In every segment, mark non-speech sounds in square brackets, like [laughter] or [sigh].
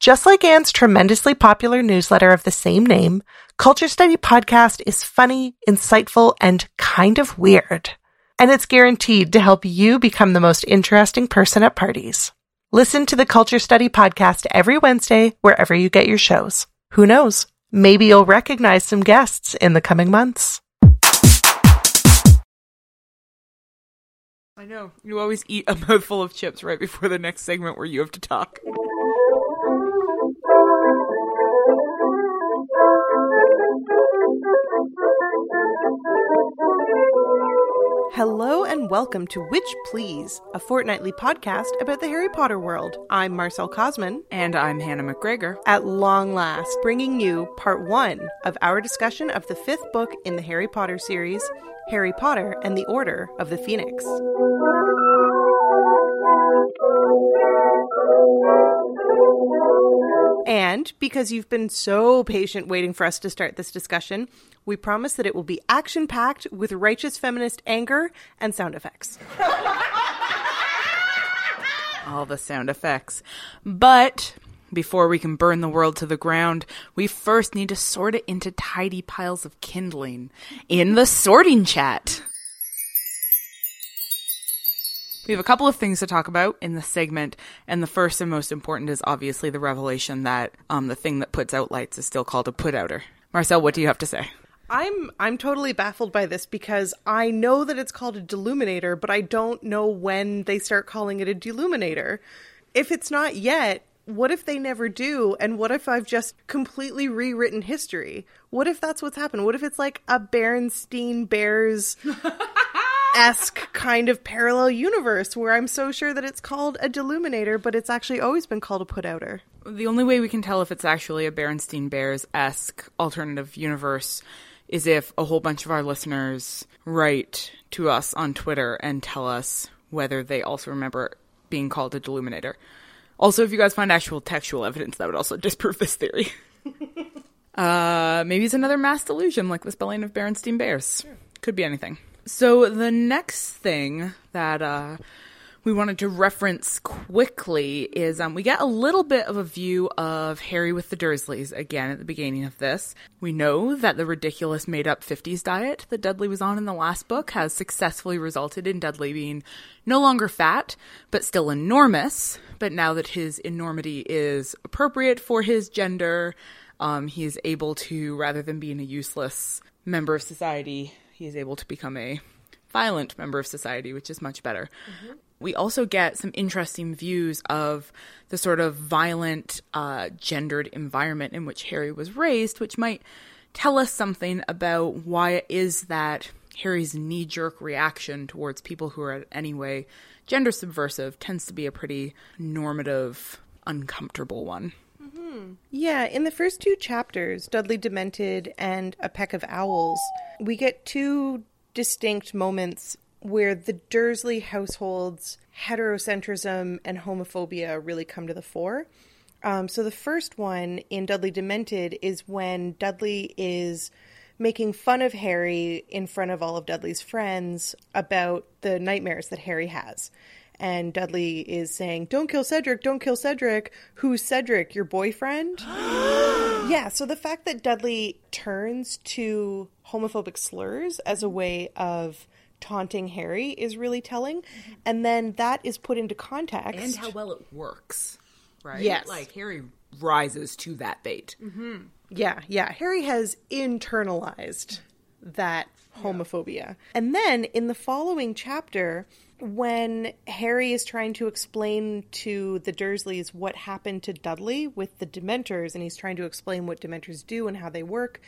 Just like Anne's tremendously popular newsletter of the same name, Culture Study Podcast is funny, insightful, and kind of weird and it's guaranteed to help you become the most interesting person at parties. Listen to the Culture Study podcast every Wednesday wherever you get your shows. Who knows? Maybe you'll recognize some guests in the coming months. I know. You always eat a mouthful of chips right before the next segment where you have to talk. Hello and welcome to Witch Please, a fortnightly podcast about the Harry Potter world. I'm Marcelle Kosman. And I'm Hannah McGregor. At long last, bringing you part one of our discussion of the fifth book in the Harry Potter series, Harry Potter and the Order of the Phoenix. And because you've been so patient waiting for us to start this discussion, we promise that it will be action packed with righteous feminist anger and sound effects. [laughs] All the sound effects. But before we can burn the world to the ground, we first need to sort it into tidy piles of kindling in the sorting chat. We have a couple of things to talk about in this segment, and the first and most important is obviously the revelation that um, the thing that puts out lights is still called a put outer. Marcelle, what do you have to say? I'm I'm totally baffled by this because I know that it's called a deluminator, but I don't know when they start calling it a deluminator. If it's not yet, what if they never do? And what if I've just completely rewritten history? What if that's what's happened? What if it's like a Berenstein Bears [laughs] esque kind of parallel universe where I'm so sure that it's called a deluminator, but it's actually always been called a put outer. The only way we can tell if it's actually a Berenstein Bears esque alternative universe is if a whole bunch of our listeners write to us on Twitter and tell us whether they also remember being called a deluminator. Also, if you guys find actual textual evidence, that would also disprove this theory. [laughs] uh, maybe it's another mass delusion like the spelling of Berenstein Bears. Could be anything. So the next thing that uh, we wanted to reference quickly is um, we get a little bit of a view of Harry with the Dursleys again at the beginning of this. We know that the ridiculous made up 50s diet that Dudley was on in the last book has successfully resulted in Dudley being no longer fat, but still enormous. But now that his enormity is appropriate for his gender, um, he is able to, rather than being a useless member of society, he is able to become a violent member of society, which is much better. Mm-hmm. We also get some interesting views of the sort of violent, uh, gendered environment in which Harry was raised, which might tell us something about why it is that Harry's knee jerk reaction towards people who are in any way gender subversive tends to be a pretty normative, uncomfortable one. Mm-hmm. Yeah, in the first two chapters, Dudley Demented and A Peck of Owls, we get two distinct moments where the Dursley household's heterocentrism and homophobia really come to the fore. Um, so the first one in Dudley Demented is when Dudley is making fun of Harry in front of all of Dudley's friends about the nightmares that Harry has. And Dudley is saying, Don't kill Cedric, don't kill Cedric. Who's Cedric, your boyfriend? [gasps] yeah, so the fact that Dudley turns to homophobic slurs as a way of taunting Harry is really telling. Mm-hmm. And then that is put into context. and how well it works, right? Yes. like Harry rises to that bait. Mm-hmm. Yeah, yeah. Harry has internalized that homophobia. And then in the following chapter, when Harry is trying to explain to the Dursleys what happened to Dudley with the Dementors, and he's trying to explain what Dementors do and how they work.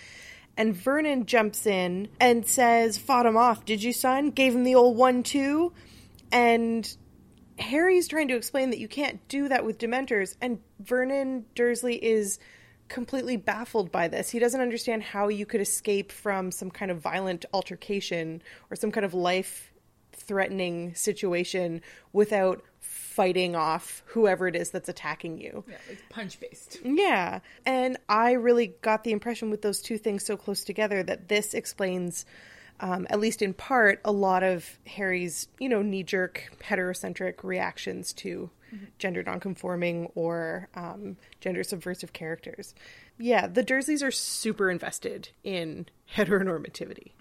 And Vernon jumps in and says, Fought him off, did you, son? Gave him the old one, too? And Harry's trying to explain that you can't do that with Dementors, and Vernon Dursley is completely baffled by this. He doesn't understand how you could escape from some kind of violent altercation or some kind of life threatening situation without fighting off whoever it is that's attacking you. Yeah, it's punch based. Yeah. And I really got the impression with those two things so close together that this explains, um, at least in part, a lot of Harry's, you know, knee jerk heterocentric reactions to gender nonconforming or um, gender subversive characters. Yeah, the Dursleys are super invested in heteronormativity.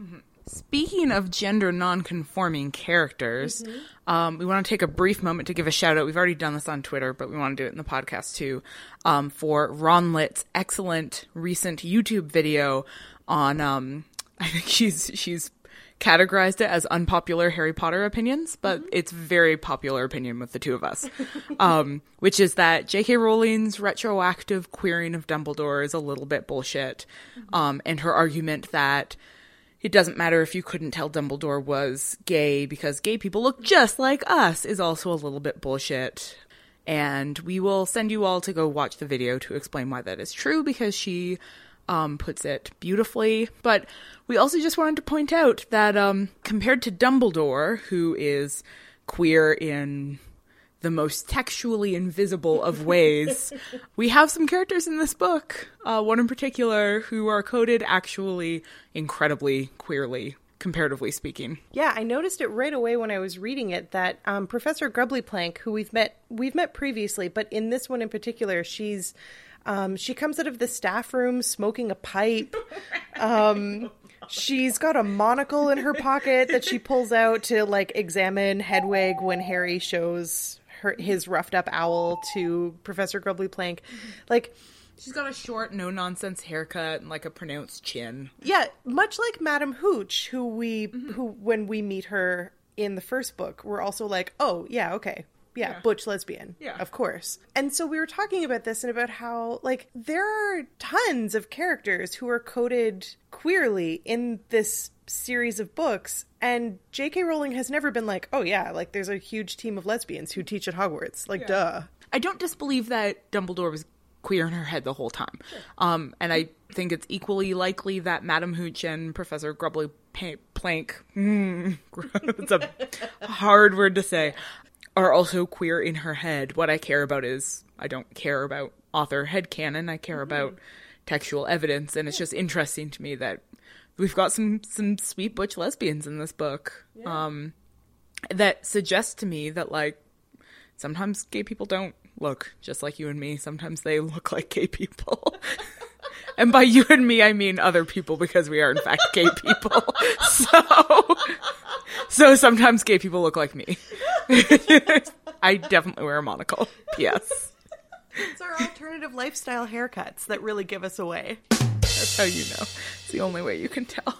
Speaking of gender non-conforming characters, um, we want to take a brief moment to give a shout out. We've already done this on Twitter, but we want to do it in the podcast too. Um, for Ron Litt's excellent recent YouTube video on, um, [laughs] I think she's she's categorized it as unpopular Harry Potter opinions, but it's very popular opinion with the two of us, [laughs] um, which is that J.K. Rowling's retroactive queering of Dumbledore is a little bit bullshit, um, and her argument that it doesn't matter if you couldn't tell Dumbledore was gay because gay people look just like us is also a little bit bullshit. And we will send you all to go watch the video to explain why that is true because she um, puts it beautifully. But we also just wanted to point out that um, compared to Dumbledore, who is queer in the most textually invisible of [laughs] ways. we have some characters in this book, uh, one in particular, who are coded actually incredibly queerly, comparatively speaking. Yeah, I noticed it right away when I was reading it that um, Professor Grubbly Plank, who we've met we've met previously, but in this one in particular, she's um, she comes out of the staff room smoking a pipe. Um, she's got a monocle in her pocket that she pulls out to like examine Hedwig when Harry shows her his roughed up owl to Professor Grubbly Plank. Like She's got a short, no nonsense haircut and like a pronounced chin. Yeah, much like Madame Hooch, who we who when we meet her in the first book, we're also like, oh yeah, okay. Yeah, Yeah. butch lesbian. Yeah. Of course. And so we were talking about this and about how like there are tons of characters who are coded queerly in this series of books and J.K. Rowling has never been like, "Oh yeah, like there's a huge team of lesbians who teach at Hogwarts." Like duh. I don't disbelieve that Dumbledore was queer in her head the whole time. Um, and I think it's equally likely that Madame Hooch and Professor Grubbly Plank, mm, [laughs] it's a hard word to say, are also queer in her head. What I care about is I don't care about author headcanon. I care about textual evidence. And it's just interesting to me that we've got some, some sweet butch lesbians in this book. Um, that suggests to me that like sometimes gay people don't look just like you and me. Sometimes they look like gay people. [laughs] and by you and me, I mean other people because we are in fact gay people. [laughs] So, so sometimes gay people look like me. [laughs] I definitely wear a monocle. P.S. It's our alternative lifestyle haircuts that really give us away. That's how you know. It's the only way you can tell.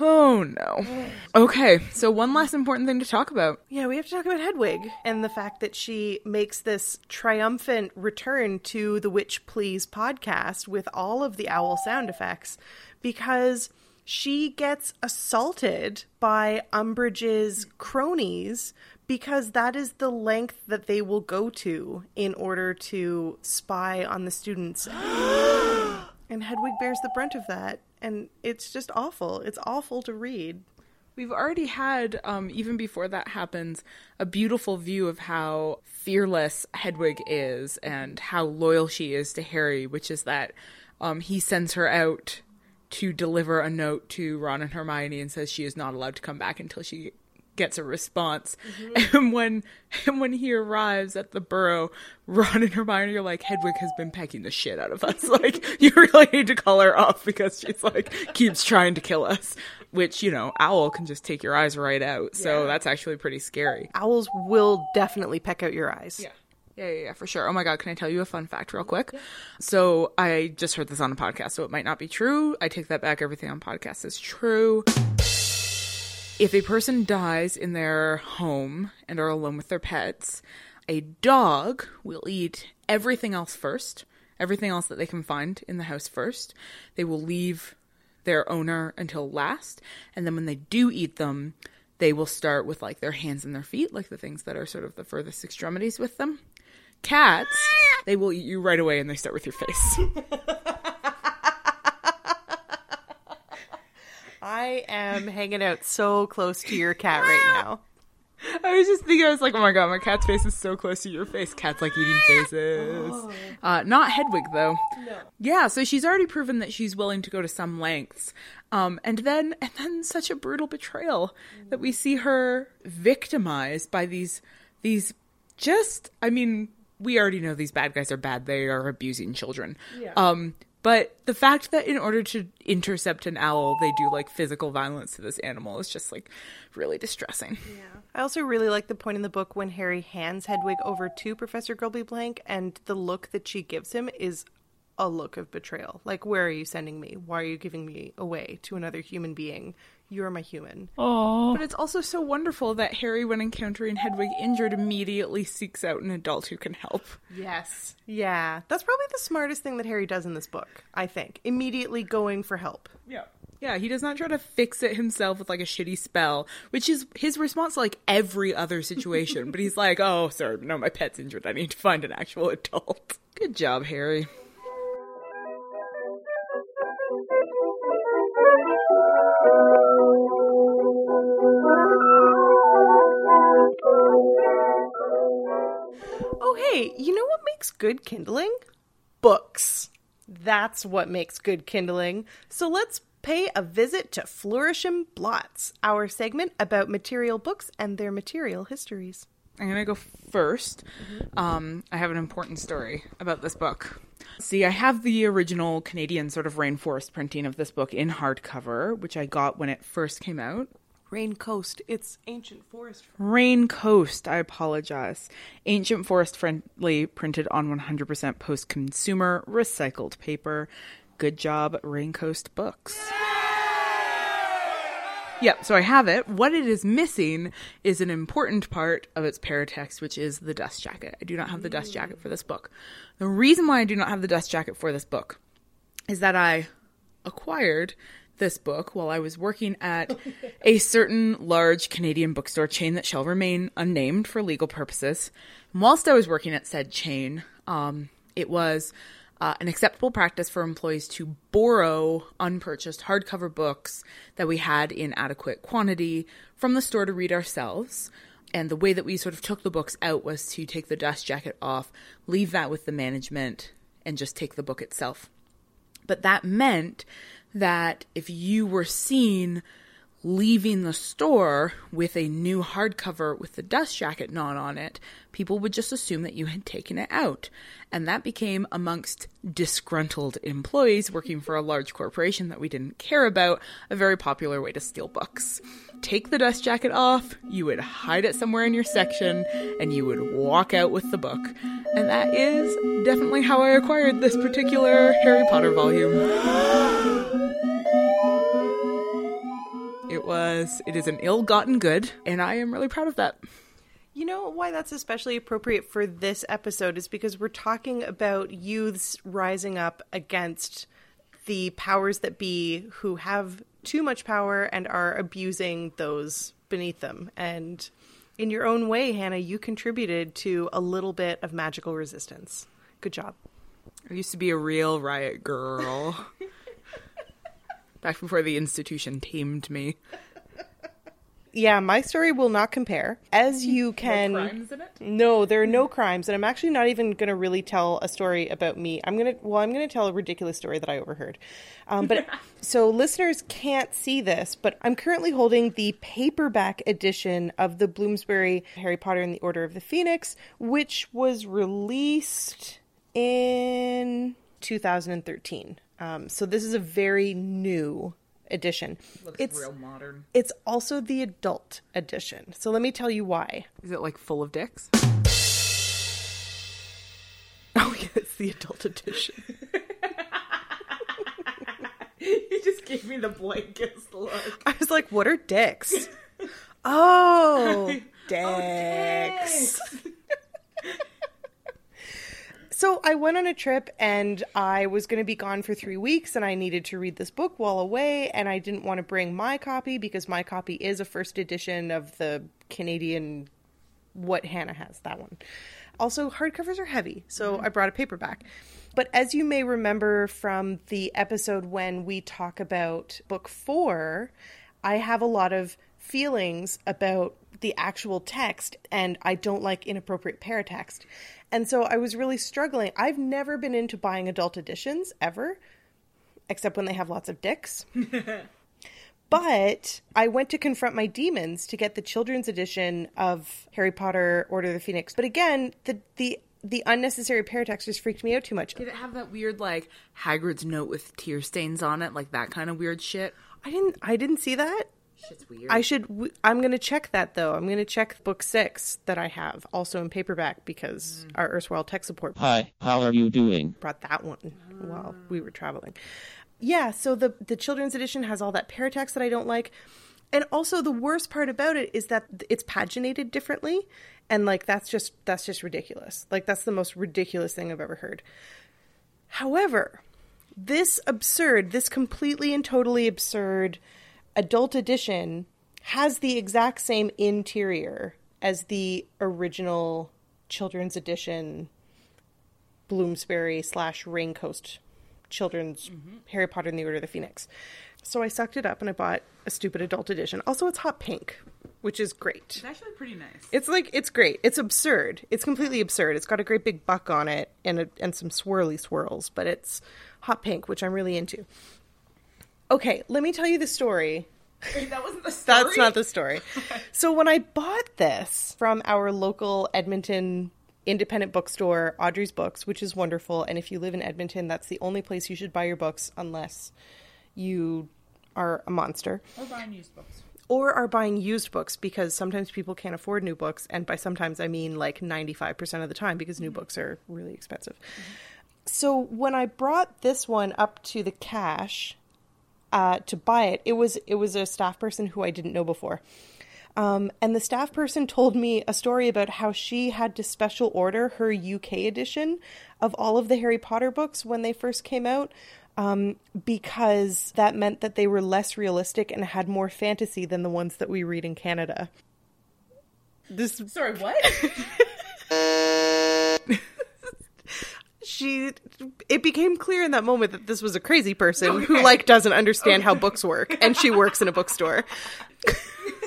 Oh no. Okay, so one last important thing to talk about. Yeah, we have to talk about Hedwig and the fact that she makes this triumphant return to the Witch Please podcast with all of the owl sound effects because she gets assaulted by Umbridge's cronies because that is the length that they will go to in order to spy on the students. [gasps] and Hedwig bears the brunt of that. And it's just awful. It's awful to read. We've already had, um, even before that happens, a beautiful view of how fearless Hedwig is and how loyal she is to Harry, which is that um, he sends her out to deliver a note to Ron and Hermione and says she is not allowed to come back until she gets a response. Mm-hmm. [laughs] And when and when he arrives at the burrow, Ron and Hermione are like, Hedwig has been pecking the shit out of us. [laughs] Like, you really need to call her off because she's like keeps trying to kill us. Which, you know, Owl can just take your eyes right out. So that's actually pretty scary. Owls will definitely peck out your eyes. Yeah. Yeah, yeah, yeah, for sure. Oh my God, can I tell you a fun fact real quick? So I just heard this on a podcast, so it might not be true. I take that back. Everything on podcasts is true. If a person dies in their home and are alone with their pets, a dog will eat everything else first, everything else that they can find in the house first. They will leave their owner until last, and then when they do eat them, they will start with like their hands and their feet, like the things that are sort of the furthest extremities with them. Cats, they will eat you right away and they start with your face. [laughs] I am hanging out so close to your cat right now. I was just thinking, I was like, oh my god, my cat's face is so close to your face. Cats like eating faces. Uh, not Hedwig, though. No. Yeah, so she's already proven that she's willing to go to some lengths. Um, and then, and then such a brutal betrayal that we see her victimized by these, these just, I mean, we already know these bad guys are bad. They are abusing children. Yeah. Um, but the fact that in order to intercept an owl, they do like physical violence to this animal is just like really distressing. Yeah. I also really like the point in the book when Harry hands Hedwig over to Professor Grubbly Plank, and the look that she gives him is a look of betrayal. Like, where are you sending me? Why are you giving me away to another human being? You are my human. But it's also so wonderful that Harry, when encountering Hedwig injured, immediately seeks out an adult who can help. Yes. Yeah. That's probably the smartest thing that Harry does in this book, I think. Immediately going for help. Yeah. Yeah, he does not try to fix it himself with like a shitty spell, which is his response to like every other situation. but he's like, oh, sir, no, my pet's injured. I need to find an actual adult. Good job, Harry. Hey, you know what makes good kindling? Books. That's what makes good kindling. So let's pay a visit to Flourishing Blots, our segment about material books and their material histories. I'm gonna go 1st Um, I have an important story about this book. See, I have the original Canadian sort of rainforest printing of this book in hardcover, which I got when it first came out. Rain Coast, it's ancient forest. Rain Coast, I apologize. Ancient forest friendly, printed on 100% post consumer recycled paper. Good job, Rain Coast Books. Yep, so I have it. What it is missing is an important part of its paratext, which is the dust jacket. I do not have the dust jacket for this book. The reason why I do not have the dust jacket for this book is that I acquired this book while I was working at a certain large Canadian bookstore chain that shall remain unnamed for legal purposes. And whilst I was working at said chain, um, it was uh, an acceptable practice for employees to borrow unpurchased hardcover books that we had in adequate quantity from the store to read ourselves. And the way that we sort of took the books out was to take the dust jacket off, leave that with the management, and just take the book itself. But that meant that if you were seen leaving the store with a new hardcover with the dust jacket not on it, people would just assume that you had taken it out. And that became amongst disgruntled employees working for a large corporation that we didn't care about a very popular way to steal books. Take the dust jacket off, you would hide it somewhere in your section, and you would walk out with the book. And that is definitely how I acquired this particular Harry Potter volume. It was, it is an ill gotten good, and I am really proud of that. You know why that's especially appropriate for this episode is because we're talking about youths rising up against the powers that be who have too much power and are abusing those beneath them. And in your own way, Hannah, you contributed to a little bit of magical resistance. Good job. I used to be a real riot girl. [laughs] Back before the institution tamed me. Yeah, my story will not compare. As you can crimes in it? No, there are no crimes, and I'm actually not even going to really tell a story about me. I'm going to well, I'm going to tell a ridiculous story that I overheard. Um, but [laughs] so listeners can't see this, but I'm currently holding the paperback edition of the Bloomsbury Harry Potter and the Order of the Phoenix, which was released in 2013. Um, so this is a very new edition. Looks it's real modern. it's also the adult edition. So let me tell you why. Is it like full of dicks? [laughs] Oh, yeah, it's the adult edition. [laughs] you just gave me the blankest look. I was like, what are dicks? [laughs] Oh, dicks. So I went on a trip and I was going to be gone for three weeks and I needed to read this book while away and I didn't want to bring my copy because my copy is a first edition of the Canadian what Hannah has, that one. Also, hardcovers are heavy, so mm-hmm. I brought a paperback. But as you may remember from the episode when we talk about book four, I have a lot of feelings about the actual text, and I don't like inappropriate paratext. And so I was really struggling. I've never been into buying adult editions ever, except when they have lots of dicks. [laughs] But I went to confront my demons to get the children's edition of Harry Potter Order of the Phoenix. But again, the the the unnecessary paratext just freaked me out too much. Did it have that weird like Hagrid's note with tear stains on it, like that kind of weird shit? I didn't I didn't see that. Shit's weird. I should w- I'm going to check that though. I'm going to check book 6 that I have also in paperback because mm. our erstwhile tech support Hi, how are you doing? brought that one while we were traveling. Yeah, so the the children's edition has all that paratext that I don't like. And also the worst part about it is that it's paginated differently and like that's just that's just ridiculous. Like that's the most ridiculous thing I've ever heard. However, this absurd, this completely and totally absurd adult edition has the exact same interior as the original children's edition Bloomsbury slash Raincoast children's mm-hmm. Harry Potter and the Order of the Phoenix. So I sucked it up and I bought a stupid adult edition. Also, it's hot pink, which is great. it's actually pretty nice. It's like it's great. It's absurd. It's completely absurd. It's got a great big buck on it and a, and some swirly swirls, but it's hot pink, which I'm really into. Okay, let me tell you the story that wasn't the [laughs] story. that's not the story. [laughs] so when I bought this from our local Edmonton independent bookstore, Audrey's Books, which is wonderful, and if you live in Edmonton, that's the only place you should buy your books unless you are a monster Or buying used books. or are buying used books because sometimes people can't afford new books and by sometimes I mean like 95% of the time because new mm-hmm. books are really expensive. Mm-hmm. So when I brought this one up to the cash uh, to buy it, it was it was a staff person who I didn't know before. Um, and the staff person told me a story about how she had to special order her UK edition of all of the Harry Potter books when they first came out um, because that meant that they were less realistic and had more fantasy than the ones that we read in Canada. This Sorry, what? [laughs] she it became clear in that moment that this was a crazy person who like doesn't understand how books work and she works in a bookstore. [laughs]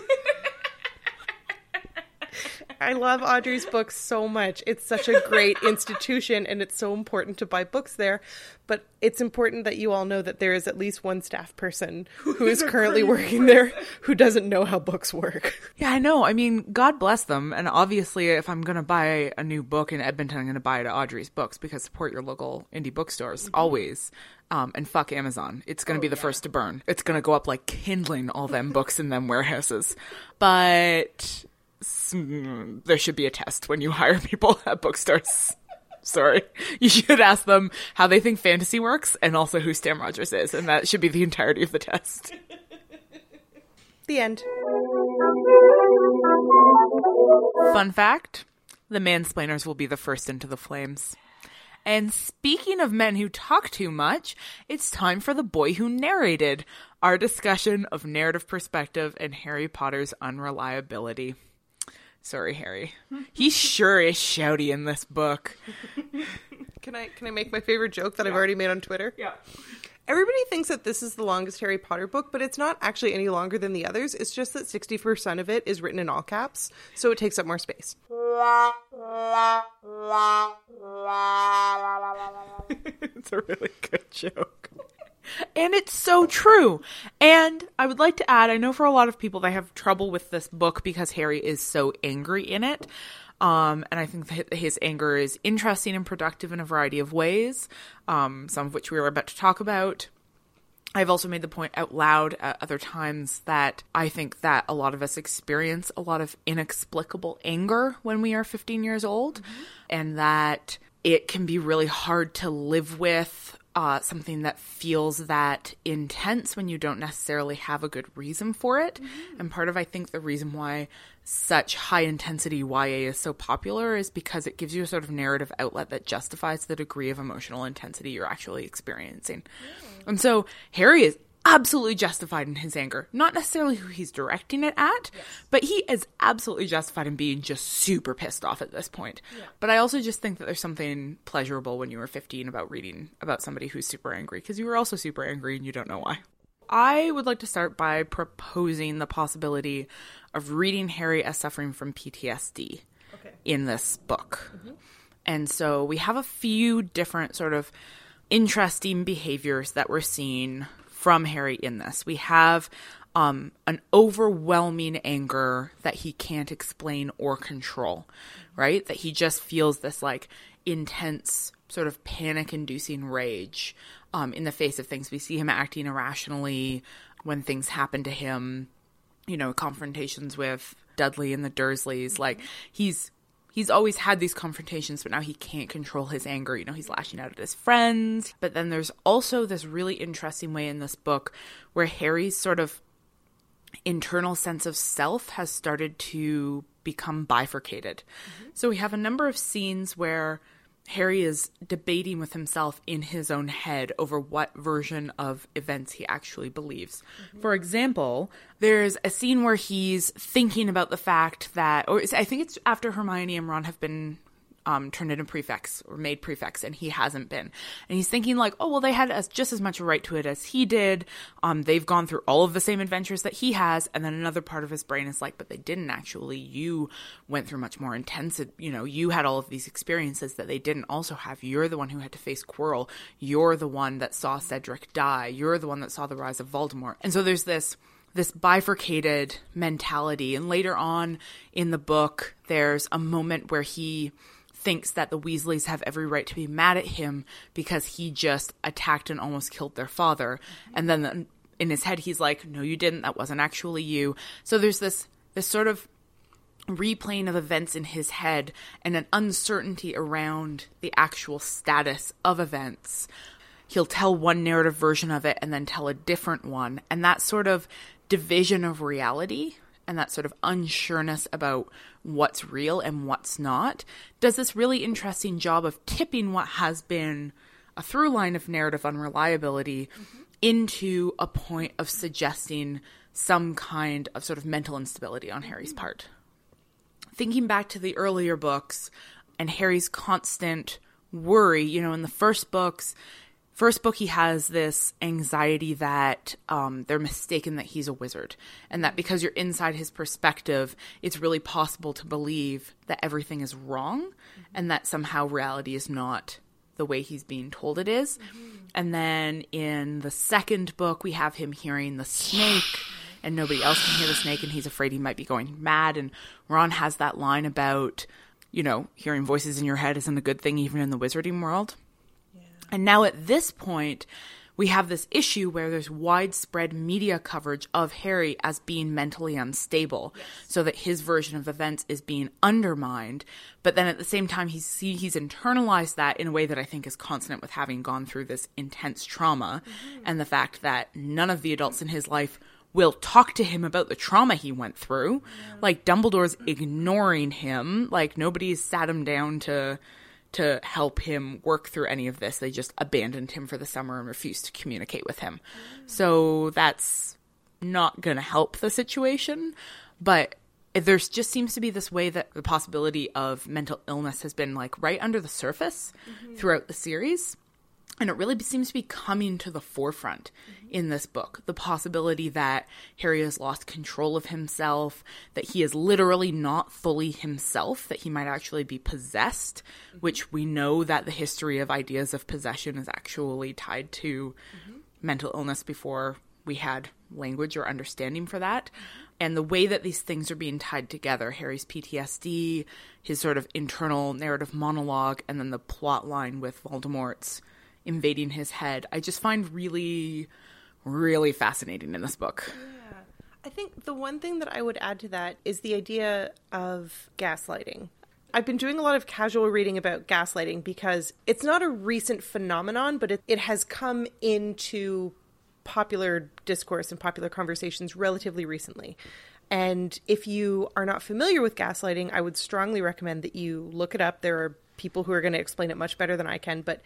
I love Audrey's books so much. It's such a great [laughs] institution and it's so important to buy books there. But it's important that you all know that there is at least one staff person who is currently working there who doesn't know how books work. yeah, I know. I mean, God bless them. And obviously, if I'm going to buy a new book in Edmonton, I'm going to buy it at Audrey's Books because support your local indie bookstores always. Um, and fuck Amazon. It's going to be the first to burn. It's going to go up like kindling all them books in them warehouses. But there should be a test when you hire people [laughs] at bookstores. Sorry. You should ask them how they think fantasy works and also who Stan Rogers is. And that should be the entirety of the test. The end. Fun fact the mansplainers will be the first into the flames. And speaking of men who talk too much, it's time for The Boy Who Narrated, our discussion of narrative perspective and Harry Potter's unreliability. Sorry, Harry. He sure is shouty in this book. Can I can I make my favorite joke that I've already made on Twitter? Yeah. Everybody thinks that this is the longest Harry Potter book, but it's not actually any longer than the others. It's just that 60% of it is written in all caps, so it takes up more space. [laughs] it's a really good joke. And it's so true. And I would like to add I know for a lot of people they have trouble with this book because Harry is so angry in it. Um, and I think that his anger is interesting and productive in a variety of ways, um, some of which we are about to talk about. I've also made the point out loud at other times that I think that a lot of us experience a lot of inexplicable anger when we are 15 years old, mm-hmm. and that it can be really hard to live with uh, something that feels that intense when you don't necessarily have a good reason for it. Mm-hmm. And part of, I think, the reason why such high intensity YA is so popular is because it gives you a sort of narrative outlet that justifies the degree of emotional intensity you're actually experiencing. Yeah. And so Harry is absolutely justified in his anger. Not necessarily who he's directing it at, yes. but he is absolutely justified in being just super pissed off at this point. Yeah. But I also just think that there's something pleasurable when you were 15 about reading about somebody who's super angry because you were also super angry and you don't know why. I would like to start by proposing the possibility of reading Harry as suffering from PTSD okay. in this book. Mm-hmm. And so we have a few different sort of interesting behaviors that we're seeing from Harry in this. We have um, an overwhelming anger that he can't explain or control, right? That he just feels this like intense sort of panic inducing rage um, in the face of things. We see him acting irrationally when things happen to him, you know, confrontations with Dudley and the Dursleys. Like he's he's always had these confrontations, but now he can't control his anger. You know, he's lashing out at his friends. But then there's also this really interesting way in this book where Harry's sort of internal sense of self has started to become bifurcated. Mm-hmm. So we have a number of scenes where Harry is debating with himself in his own head over what version of events he actually believes. Mm-hmm. For example, there's a scene where he's thinking about the fact that, or I think it's after Hermione and Ron have been um, turned into prefects or made prefects, and he hasn't been. And he's thinking like, oh well, they had as, just as much a right to it as he did. Um, they've gone through all of the same adventures that he has. And then another part of his brain is like, but they didn't actually. You went through much more intense. You know, you had all of these experiences that they didn't also have. You're the one who had to face Quirrell. You're the one that saw Cedric die. You're the one that saw the rise of Voldemort. And so there's this this bifurcated mentality. And later on in the book, there's a moment where he thinks that the Weasleys have every right to be mad at him because he just attacked and almost killed their father. Mm-hmm. And then in his head, he's like, "No, you didn't. That wasn't actually you." So there's this this sort of replaying of events in his head and an uncertainty around the actual status of events. He'll tell one narrative version of it and then tell a different one. And that sort of division of reality and that sort of unsureness about what's real and what's not does this really interesting job of tipping what has been a through line of narrative unreliability mm-hmm. into a point of suggesting some kind of sort of mental instability on Harry's part. Thinking back to the earlier books and Harry's constant worry, you know, in the first books, first book he has this anxiety that um, they're mistaken that he's a wizard and that because you're inside his perspective it's really possible to believe that everything is wrong mm-hmm. and that somehow reality is not the way he's being told it is. Mm-hmm. and then in the second book we have him hearing the snake and nobody else can hear the snake and he's afraid he might be going mad and ron has that line about you know hearing voices in your head isn't a good thing even in the wizarding world and now at this point, we have this issue where there's widespread media coverage of Harry as being mentally unstable, yes. so that his version of events is being undermined. But then at the same time, he's he's internalized that in a way that I think is consonant with having gone through this intense trauma, mm-hmm. and the fact that none of the adults in his life will talk to him about the trauma he went through. Yeah. Like Dumbledore's ignoring him. Like nobody's sat him down to to help him work through any of this. They just abandoned him for the summer and refused to communicate with him. So that's not going to help the situation. But there just seems to be this way that the possibility of mental illness has been like right under the surface mm-hmm. throughout the series. And it really seems to be coming to the forefront mm-hmm. in this book. The possibility that Harry has lost control of himself, that he is literally not fully himself, that he might actually be possessed, mm-hmm. which we know that the history of ideas of possession is actually tied to mm-hmm. mental illness before we had language or understanding for that. And the way that these things are being tied together Harry's PTSD, his sort of internal narrative monologue, and then the plot line with Voldemort's invading his head, I just find really, really fascinating in this book. I think the one thing that I would add to that is the idea of gaslighting. I've been doing a lot of casual reading about gaslighting because it's not a recent phenomenon, but it, it has come into popular discourse and popular conversations relatively recently. And if you are not familiar with gaslighting, I would strongly recommend that you look it up. There are people who are going to explain it much better than I can, but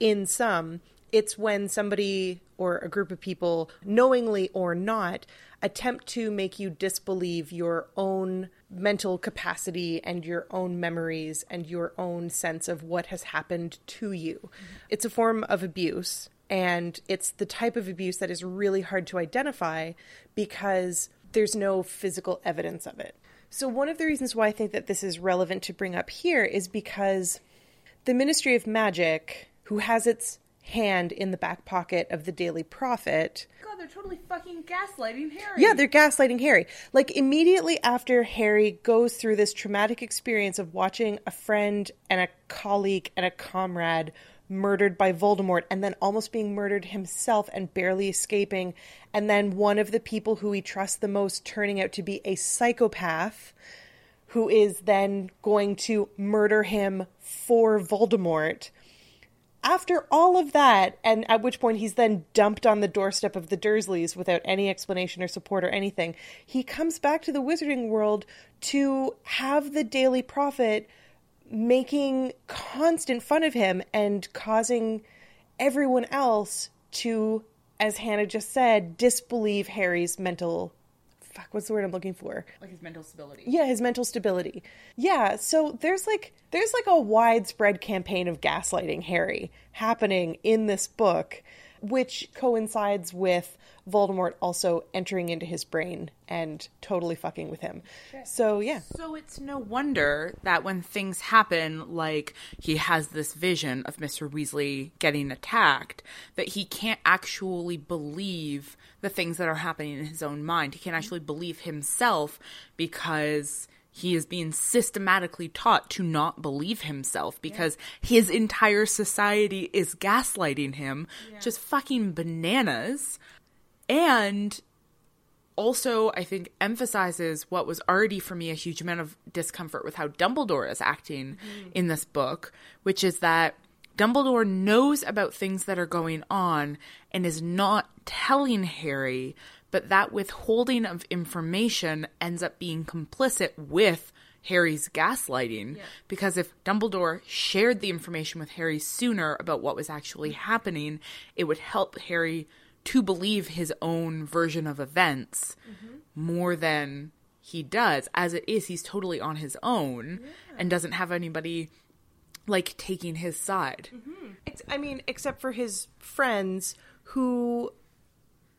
in some, it's when somebody or a group of people, knowingly or not, attempt to make you disbelieve your own mental capacity and your own memories and your own sense of what has happened to you. It's a form of abuse, and it's the type of abuse that is really hard to identify because there's no physical evidence of it. So, one of the reasons why I think that this is relevant to bring up here is because the Ministry of Magic, who has its hand in the back pocket of the Daily Prophet, God, they're totally fucking gaslighting Harry. yeah, they're gaslighting Harry. Like immediately after Harry goes through this traumatic experience of watching a friend and a colleague and a comrade murdered by Voldemort and then almost being murdered himself and barely escaping, and then one of the people who he trusts the most turning out to be a psychopath who is then going to murder him for Voldemort after all of that, and at which point he's then dumped on the doorstep of the Dursleys without any explanation or support or anything, he comes back to the wizarding world to have the Daily Prophet making constant fun of him and causing everyone else to, as Hannah just said, disbelieve Harry's mental. Fuck, what's the word I'm looking for? Like his mental stability. Yeah, his mental stability. Yeah, so there's like there's like a widespread campaign of gaslighting Harry happening in this book, which coincides with Voldemort also entering into his brain and totally fucking with him. So yeah. So it's no wonder that when things happen, like he has this vision of Mr. Weasley getting attacked, that he can't actually believe the things that are happening in his own mind. He can't actually believe himself because he is being systematically taught to not believe himself because his entire society is gaslighting him. Just fucking bananas. And also I think emphasizes what was already for me a huge amount of discomfort with how Dumbledore is acting mm-hmm. in this book, which is that Dumbledore knows about things that are going on and is not telling Harry, but that withholding of information ends up being complicit with Harry's gaslighting because if Dumbledore shared the information with Harry sooner about what was actually happening, it would help Harry to believe his own version of events mm-hmm. more than he does. As it is, he's totally on his own and doesn't have anybody like taking his side. Mm-hmm. Ex- I mean, except for his friends who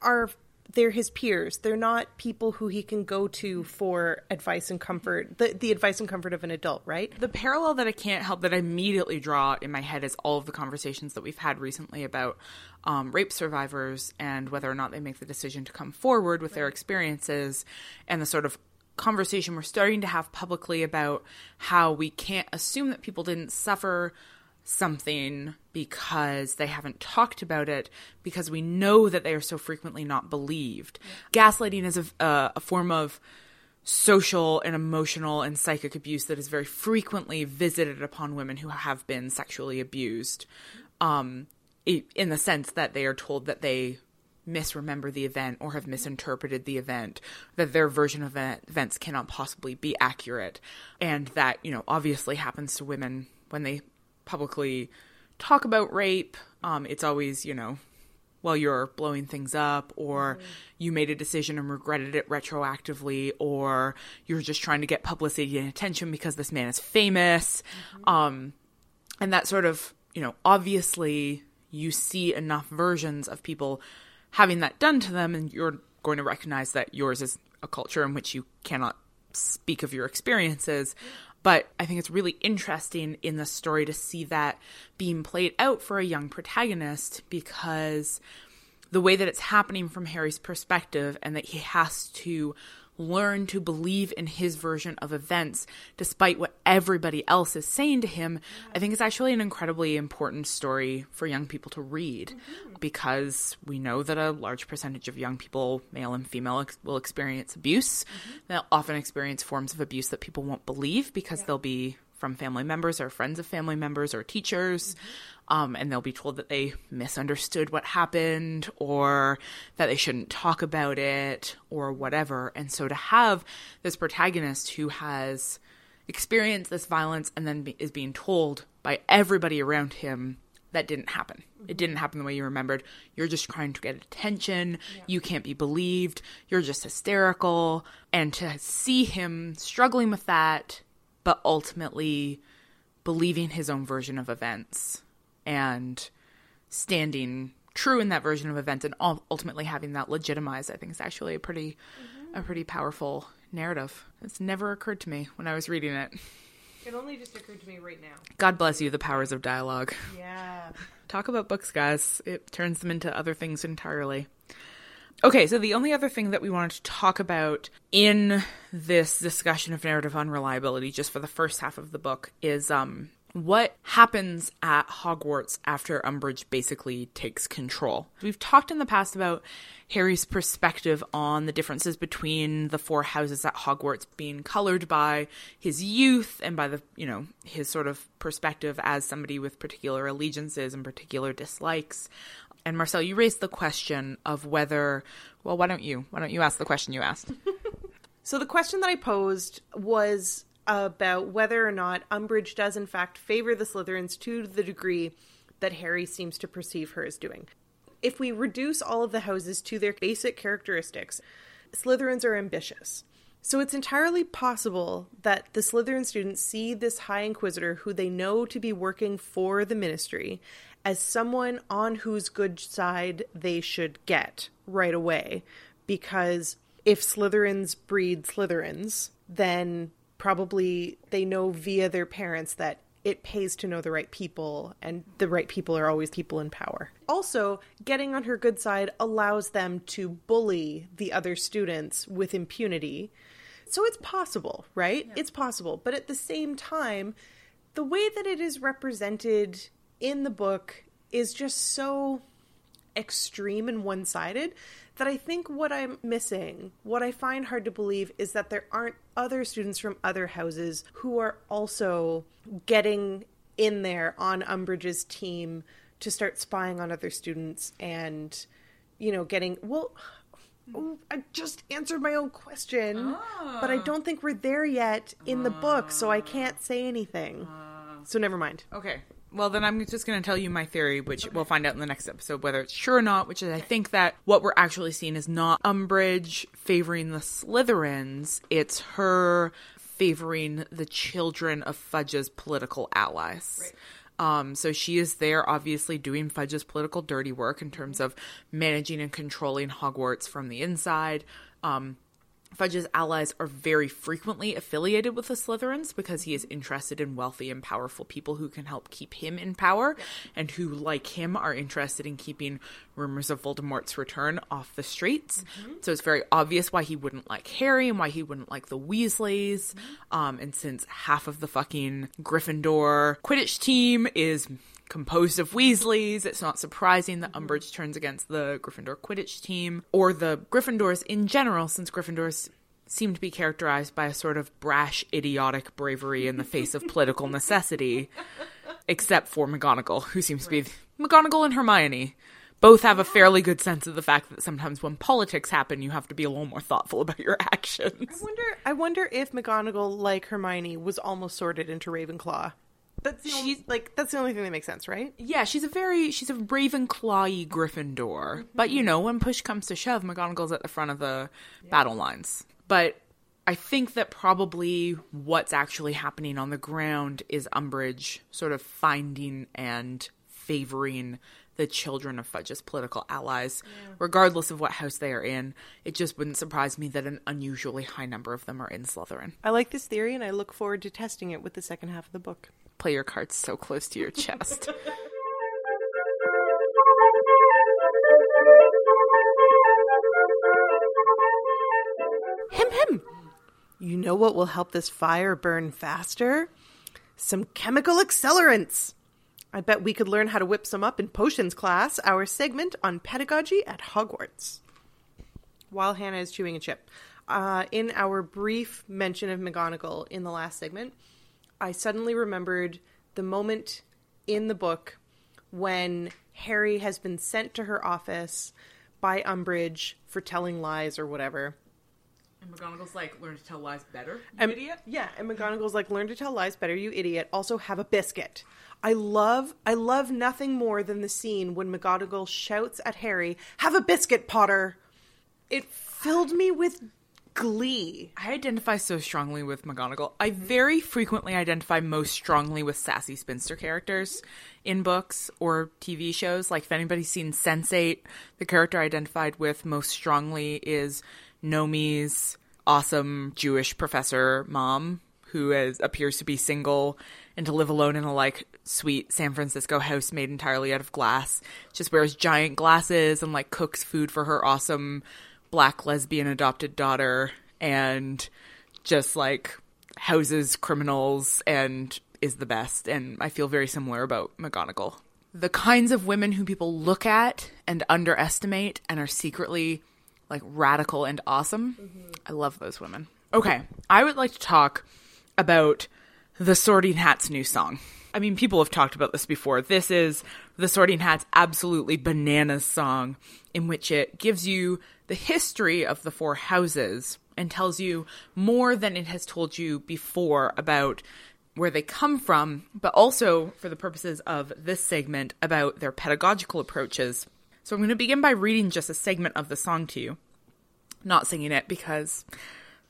are they're his peers. They're not people who he can go to for advice and comfort. The the advice and comfort of an adult, right? The parallel that I can't help that I immediately draw in my head is all of the conversations that we've had recently about um, rape survivors and whether or not they make the decision to come forward with their experiences and the sort of conversation we're starting to have publicly about how we can't assume that people didn't suffer something because they haven't talked about it because we know that they are so frequently not believed. Gaslighting is a, uh, a form of social and emotional and psychic abuse that is very frequently visited upon women who have been sexually abused um, in the sense that they are told that they misremember the event or have misinterpreted the event, that their version of events cannot possibly be accurate, and that, you know, obviously happens to women when they publicly talk about rape. Um, it's always, you know, well, you're blowing things up, or you made a decision and regretted it retroactively, or you're just trying to get publicity and attention because this man is famous. Um, and that sort of, you know, obviously you see enough versions of people having that done to them, and you're going to recognize that yours is a culture in which you cannot speak of your experiences. But I think it's really interesting in the story to see that being played out for a young protagonist because the way that it's happening from Harry's perspective and that he has to learn to believe in his version of events despite what everybody else is saying to him, I think is actually an incredibly important story for young people to read mm-hmm. because we know that a large percentage of young people, male and female, ex- will experience abuse. Mm-hmm. They'll often experience forms of abuse that people won't believe because yeah. they'll be from family members or friends of family members or teachers. Mm-hmm um, and they'll be told that they misunderstood what happened or that they shouldn't talk about it or whatever. And so to have this protagonist who has experienced this violence and then be- is being told by everybody around him that didn't happen. It didn't happen the way you remembered. You're just trying to get attention. Yeah. You can't be believed. You're just hysterical. And to see him struggling with that, but ultimately believing his own version of events and standing true in that version of events and ultimately having that legitimized, I think is actually a pretty mm-hmm. a pretty powerful narrative. It's never occurred to me when I was reading it. It only just occurred to me right now. God bless you, the powers of dialogue. Yeah. Talk about books, guys. It turns them into other things entirely. Okay, so the only other thing that we wanted to talk about in this discussion of narrative unreliability, just for the first half of the book, is um, what happens at Hogwarts after Umbridge basically takes control. We've talked in the past about Harry's perspective on the differences between the four houses at Hogwarts being colored by his youth and by the, you know, his sort of perspective as somebody with particular allegiances and particular dislikes. And Marcelle, you raised the question of whether, well, why don't you? Why don't you ask the question you asked? [laughs] so the question that I posed was about whether or not Umbridge does in fact favor the Slytherins to the degree that Harry seems to perceive her as doing. If we reduce all of the houses to their basic characteristics, Slytherins are ambitious. So it's entirely possible that the Slytherin students see this High Inquisitor, who they know to be working for the Ministry, as someone on whose good side they should get right away. Because if Slytherins breed Slytherins, then probably they know via their parents that it pays to know the right people, and the right people are always people in power. Also, getting on her good side allows them to bully the other students with impunity. So it's possible, right? Yeah. It's possible. But at the same time, the way that it is represented in the book is just so extreme and one sided that I think what I'm missing, what I find hard to believe, is that there aren't other students from other houses who are also getting in there on Umbridge's team to start spying on other students and, you know, getting. Well, I just answered my own question, oh. but I don't think we're there yet in the book, so I can't say anything. Uh. So never mind. Okay. Well, then I'm just going to tell you my theory, which okay. we'll find out in the next episode whether it's true or not. Which is, I think that what we're actually seeing is not Umbridge favoring the Slytherins; it's her favoring the children of Fudge's political allies. Right. Um, so she is there, obviously, doing Fudge's political dirty work in terms of managing and controlling Hogwarts from the inside. Um, Fudge's allies are very frequently affiliated with the Slytherins because he is interested in wealthy and powerful people who can help keep him in power and who, like him, are interested in keeping rumors of Voldemort's return off the streets. Mm-hmm. So it's very obvious why he wouldn't like Harry and why he wouldn't like the Weasleys. Mm-hmm. Um, and since half of the fucking Gryffindor Quidditch team is composed of Weasleys. It's not surprising that Umbridge turns against the Gryffindor Quidditch team or the Gryffindors in general, since Gryffindors seem to be characterized by a sort of brash, idiotic bravery in the face of political [laughs] necessity, except for McGonagall, who seems to be McGonagall and Hermione. Both have a fairly good sense of the fact that sometimes when politics happen, you have to be a little more thoughtful about your actions. I wonder. I wonder if McGonagall, like Hermione, was almost sorted into Ravenclaw. That's the only, like that's the only thing that makes sense, right? Yeah, she's a very she's a Ravenclawy Gryffindor, mm-hmm. but you know when push comes to shove, McGonagall's at the front of the yeah. battle lines. But I think that probably what's actually happening on the ground is Umbridge sort of finding and favoring the children of Fudge's political allies, regardless of what house they are in. It just wouldn't surprise me that an unusually high number of them are in Slytherin. I like this theory, and I look forward to testing it with the second half of the book. Play your cards so close to your chest. [laughs] Him, him. You know what will help this fire burn faster? Some chemical accelerants. I bet we could learn how to whip some up in potions class, our segment on pedagogy at Hogwarts. While Hannah is chewing a chip, uh, in our brief mention of McGonagall in the last segment, I suddenly remembered the moment in the book when Harry has been sent to her office by Umbridge for telling lies or whatever. and McGonagall's like, learn to tell lies better, And- idiot. Yeah, and McGonagall's like, learn to tell lies better, you idiot. Also, have a biscuit. I love, I love nothing more than the scene when McGonagall shouts at Harry, "Have a biscuit, Potter." It filled me with glee. I identify so strongly with McGonagall. I very frequently identify most strongly with sassy spinster characters in books or TV shows. Like if anybody's seen Sense8, the character I identified with most strongly is Nomi's awesome Jewish professor mom who is appears to be single and to live alone in a like sweet San Francisco house made entirely out of glass. Just wears giant glasses and like cooks food for her awesome black lesbian adopted daughter and just like houses criminals and is the best and I feel very similar about McGonagall. The kinds of women who people look at and underestimate and are secretly like radical and awesome. Mm-hmm. I love those women. Okay, I would like to talk about the Sorting Hat's new song. I mean, people have talked about this before. This is the Sorting Hat's absolutely bananas song, in which it gives you the history of the four houses and tells you more than it has told you before about where they come from, but also, for the purposes of this segment, about their pedagogical approaches. So I'm going to begin by reading just a segment of the song to you. Not singing it because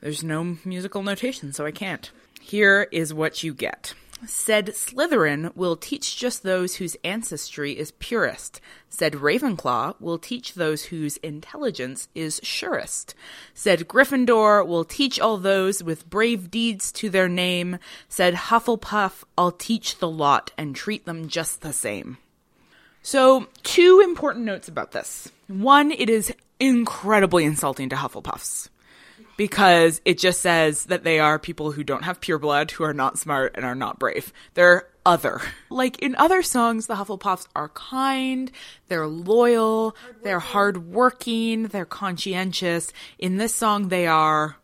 there's no musical notation, so I can't. Here is what you get. Said Slytherin will teach just those whose ancestry is purest. Said Ravenclaw will teach those whose intelligence is surest. Said Gryffindor will teach all those with brave deeds to their name. Said Hufflepuff, I'll teach the lot and treat them just the same. So, two important notes about this. One, it is incredibly insulting to Hufflepuffs because it just says that they are people who don't have pure blood, who are not smart, and are not brave. They're other. [laughs] Like in other songs, the Hufflepuffs are kind, they're loyal, they're hardworking, they're conscientious. In this song, they are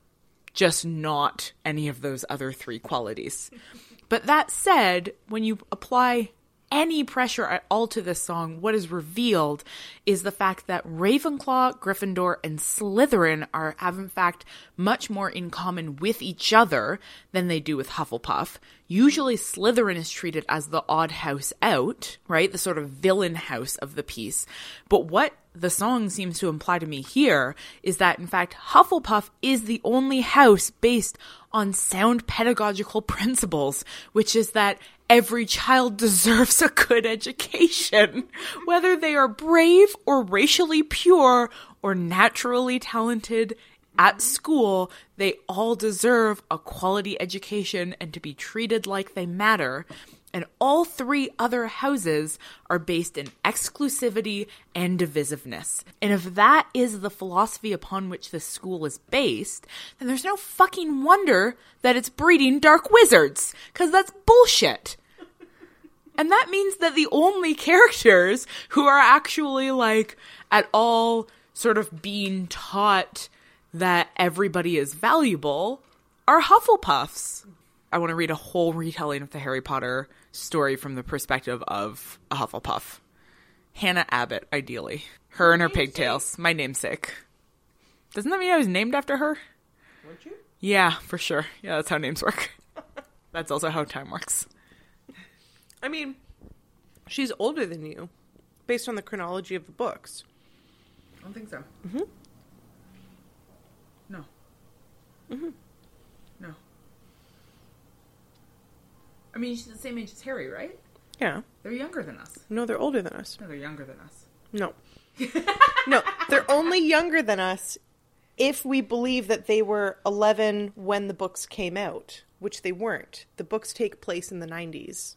just not any of those other three qualities. [laughs] But that said, when you apply any pressure at all to this song, what is revealed is the fact that Ravenclaw, Gryffindor, and Slytherin are have in fact much more in common with each other than they do with Hufflepuff. Usually Slytherin is treated as the odd house out, right? The sort of villain house of the piece. But what the song seems to imply to me here is that in fact Hufflepuff is the only house based on sound pedagogical [laughs] principles, which is that every child deserves a good education, whether they are brave or racially pure or naturally talented at school, they all deserve a quality education and to be treated like they matter. And all three other houses are based in exclusivity and divisiveness. And if that is the philosophy upon which this school is based, then there's no fucking wonder that it's breeding dark wizards. Cause that's bullshit. And that means that the only characters who are actually like at all sort of being taught that everybody is valuable are Hufflepuffs. I want to read a whole retelling of the Harry Potter story from the perspective of a Hufflepuff. Hannah Abbott, ideally. Her and her pigtails. My namesake. Doesn't that mean I was named after her? Weren't you? Yeah, for sure. Yeah, that's how names work. [laughs] that's also how time works. I mean, she's older than you, based on the chronology of the books. I don't think so. Mm-hmm. No. Mm-hmm. I mean, she's the same age as Harry, right? Yeah. They're younger than us. No, they're older than us. No, they're younger than us. No. [laughs] no, they're only younger than us if we believe that they were 11 when the books came out, which they weren't. The books take place in the 90s.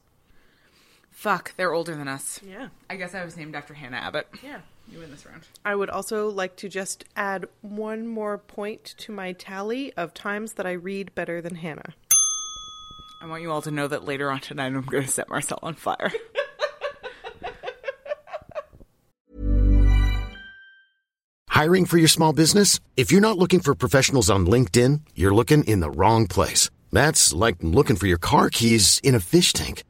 Fuck, they're older than us. Yeah. I guess I was named after Hannah Abbott. Yeah. You win this round. I would also like to just add one more point to my tally of times that I read better than Hannah. I want you all to know that later on tonight I'm going to set Marcelle on fire. [laughs] Hiring for your small business? If you're not looking for professionals on LinkedIn, you're looking in the wrong place. That's like looking for your car keys in a fish tank.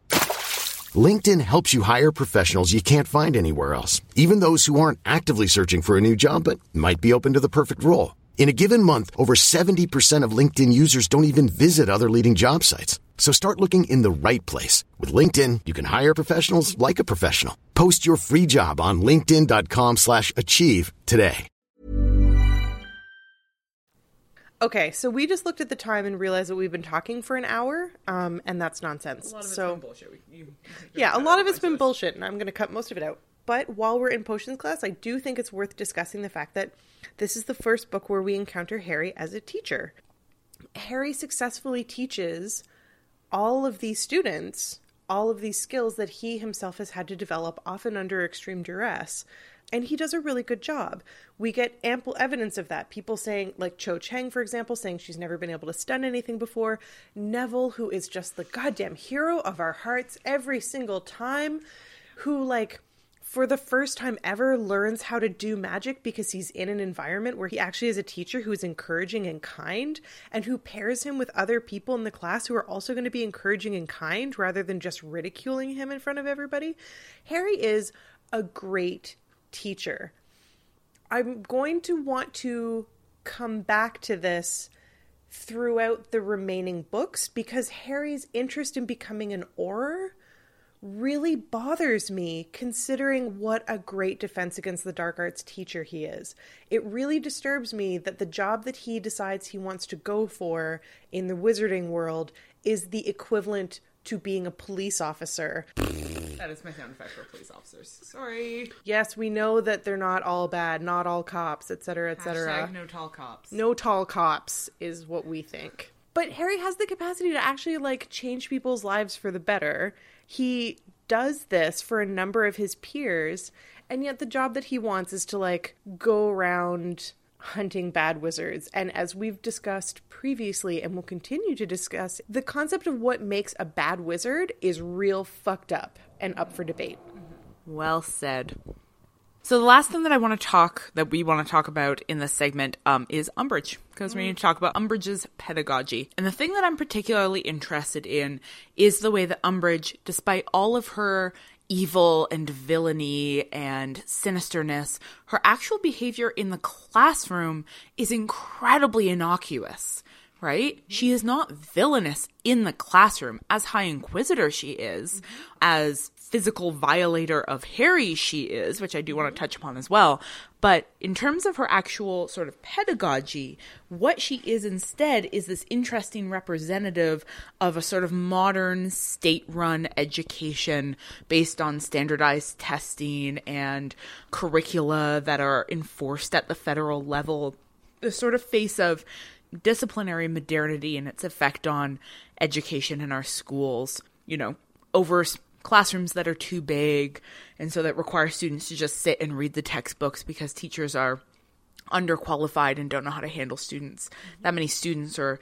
LinkedIn helps you hire professionals you can't find anywhere else, even those who aren't actively searching for a new job but might be open to the perfect role. In a given month, over 70% of LinkedIn users don't even visit other leading job sites. So start looking in the right place. With LinkedIn, you can hire professionals like a professional. Post your free job on linkedin.com slash achieve today. Okay, so we just looked at the time and realized that we've been talking for an hour, um, and that's nonsense. so, bullshit. We, you, [laughs] yeah, a lot of it's been [laughs] bullshit, and I'm going to cut most of it out. But while we're in potions class, I do think it's worth discussing the fact that this is the first book where we encounter Harry as a teacher. Harry successfully teaches all of these students all of these skills that he himself has had to develop, often under extreme duress. And he does a really good job. We get ample evidence of that. People saying, like Cho Chang, for example, saying she's never been able to stun anything before. Neville, who is just the goddamn hero of our hearts every single time, who, like, for the first time ever learns how to do magic because he's in an environment where he actually has a teacher who is encouraging and kind and who pairs him with other people in the class who are also going to be encouraging and kind rather than just ridiculing him in front of everybody. Harry is a great teacher. I'm going to want to come back to this throughout the remaining books because Harry's interest in becoming an Auror really bothers me considering what a great defense against the dark arts teacher he is. It really disturbs me that the job that he decides he wants to go for in the wizarding world is the equivalent to being a police officer. That is my sound effect for police officers. Sorry. Yes, we know that they're not all bad, not all cops, etc., etc. Hashtag no tall cops. No tall cops is what we think. But Harry has the capacity to actually like change people's lives for the better. He does this for a number of his peers, and yet the job that he wants is to like go around hunting bad wizards. And as we've discussed previously and will continue to discuss, the concept of what makes a bad wizard is real fucked up and up for debate. Well said. So the last thing that I want to talk, that we want to talk about in this segment, um, is Umbridge, because we need to talk about Umbridge's pedagogy. And the thing that I'm particularly interested in is the way that Umbridge, despite all of her evil and villainy and sinisterness, her actual behavior in the classroom is incredibly innocuous. Right? She is not villainous in the classroom, as High Inquisitor she is, as physical violator of Harry she is, which I do want to touch upon as well. But in terms of her actual sort of pedagogy, what she is instead is this interesting representative of a sort of modern state run education based on standardized testing and curricula that are enforced at the federal level. The sort of face of disciplinary modernity and its effect on education in our schools, you know, over classrooms that are too big and so that require students to just sit and read the textbooks because teachers are underqualified and don't know how to handle students. That many students or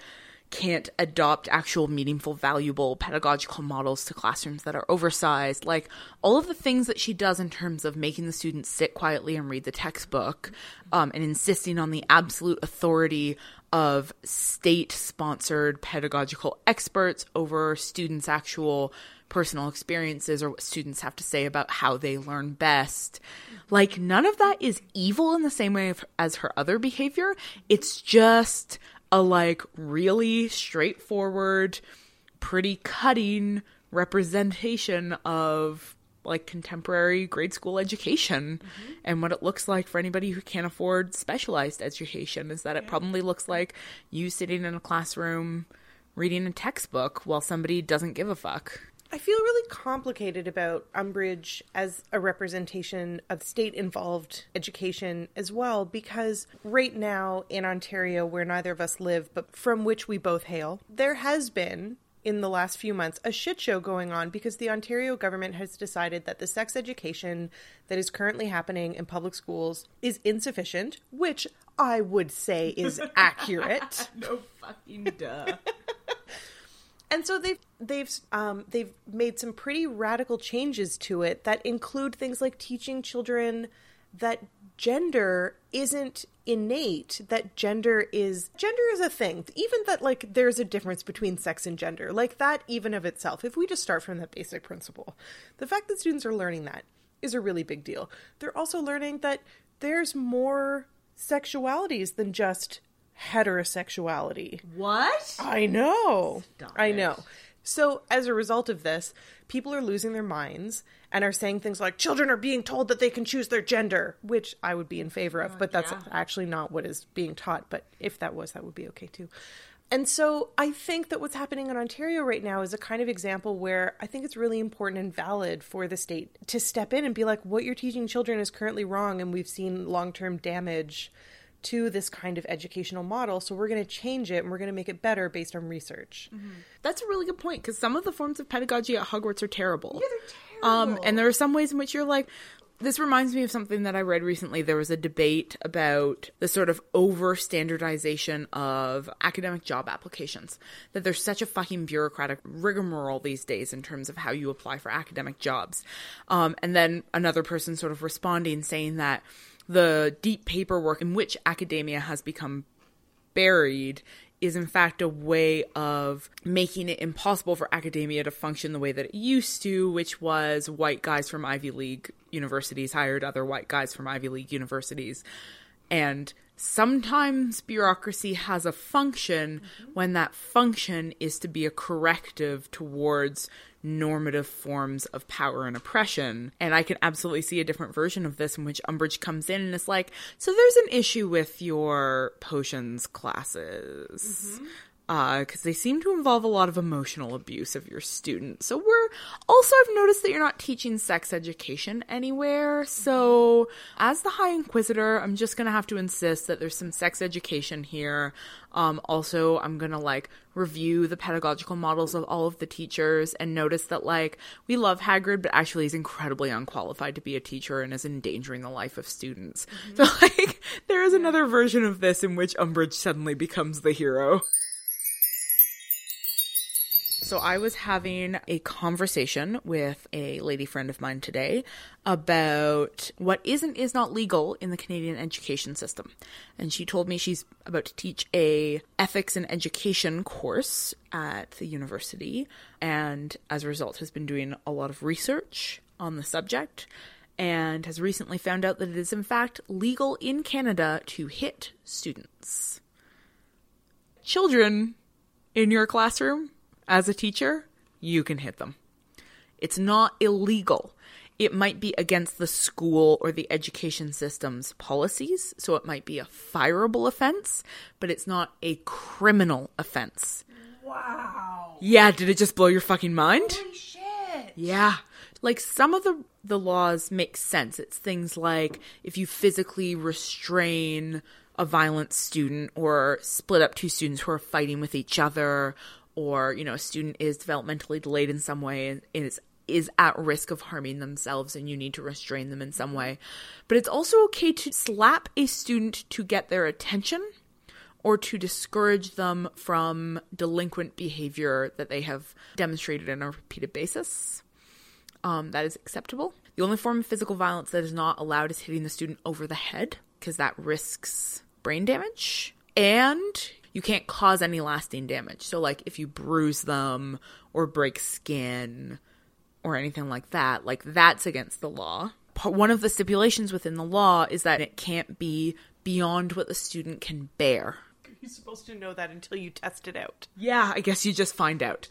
can't adopt actual meaningful valuable pedagogical models to classrooms that are oversized. Like all of the things that she does in terms of making the students sit quietly and read the textbook um, and insisting on the absolute authority of state sponsored pedagogical experts over students actual personal experiences or what students have to say about how they learn best. Like, none of that is evil in the same way as her other behavior. It's just a like really straightforward, pretty cutting representation of like contemporary grade school education mm-hmm. and what it looks like for anybody who can't afford specialized education is that it probably looks like you sitting in a classroom reading a textbook while somebody doesn't give a fuck. I feel really complicated about Umbridge as a representation of state involved education as well, because right now in Ontario, where neither of us live, but from which we both hail, there has been in the last few months a shit show going on because the Ontario government has decided that the sex education that is currently happening in public schools is insufficient, which I would say is [laughs] accurate. no fucking duh. [laughs] and so they've they've um, they've made some pretty radical changes to it that include things like teaching children that gender isn't innate that gender is gender is a thing. Even that like there's a difference between sex and gender. Like that even of itself if we just start from that basic principle the fact that students are learning that is a really big deal. They're also learning that there's more sexualities than just heterosexuality. What? i know. Stop i it. So as a result of this people are losing their minds and are saying things like children are being told that they can choose their gender which i would be in favor of oh, but that's yeah. actually not what is being taught but if that was that would be okay too and so i think that what's happening in ontario right now is a kind of example where i think it's really important and valid for the state to step in and be like what you're teaching children is currently wrong and we've seen long-term damage to this kind of educational model so we're going to change it and we're going to make it better based on research That's a really good point because some of the forms of pedagogy at Hogwarts are terrible. Yeah, they're terrible. Um, and there are some ways in which you're like, this reminds me of something that I read recently. There was a debate about the sort of over standardization of academic job applications. That there's such a fucking bureaucratic rigmarole these days in terms of how you apply for academic jobs. Um, and then another person sort of responding saying that the deep paperwork in which academia has become buried is in fact a way of making it impossible for academia to function the way that it used to, which was white guys from Ivy League universities hired other white guys from Ivy League universities. And sometimes bureaucracy has a function when that function is to be a corrective towards normative forms of power and oppression. And I can absolutely see a different version of this in which Umbridge comes in and is like, so there's an issue with your potions classes. Mm-hmm. Because they seem to involve a lot of emotional abuse of your students. So we're also, I've noticed that you're not teaching sex education anywhere. So, as the High Inquisitor, I'm just gonna have to insist that there's some sex education here. Um, also, I'm gonna like review the pedagogical models of all of the teachers and notice that like we love Hagrid, but actually he's incredibly unqualified to be a teacher and is endangering the life of students. [laughs] So like there is another version of this in which Umbridge suddenly becomes the hero. So I was having a conversation with a lady friend of mine today about what is and is not legal in the Canadian education system. And she told me she's about to teach a ethics and education course at the university and as a result has been doing a lot of research on the subject and has recently found out that it is in fact legal in Canada to hit students. Children in your classroom as a teacher, you can hit them. It's not illegal. It might be against the school or the education system's policies, so it might be a fireable offense, but it's not a criminal offense. Wow. Yeah, did it just blow your fucking mind? Holy shit. Yeah. Like some of the the laws make sense. It's things like if you physically restrain a violent student or split up two students who are fighting with each other or you know a student is developmentally delayed in some way and is is at risk of harming themselves and you need to restrain them in some way. But it's also okay to slap a student to get their attention or to discourage them from delinquent behavior that they have demonstrated on a repeated basis. Um, that is acceptable. The only form of physical violence that is not allowed is hitting the student over the head because that risks brain damage. And you can't cause any lasting damage. So, like, if you bruise them or break skin or anything like that, like, that's against the law. One of the stipulations within the law is that it can't be beyond what the student can bear. You're supposed to know that until you test it out Yeah, I guess you just find out.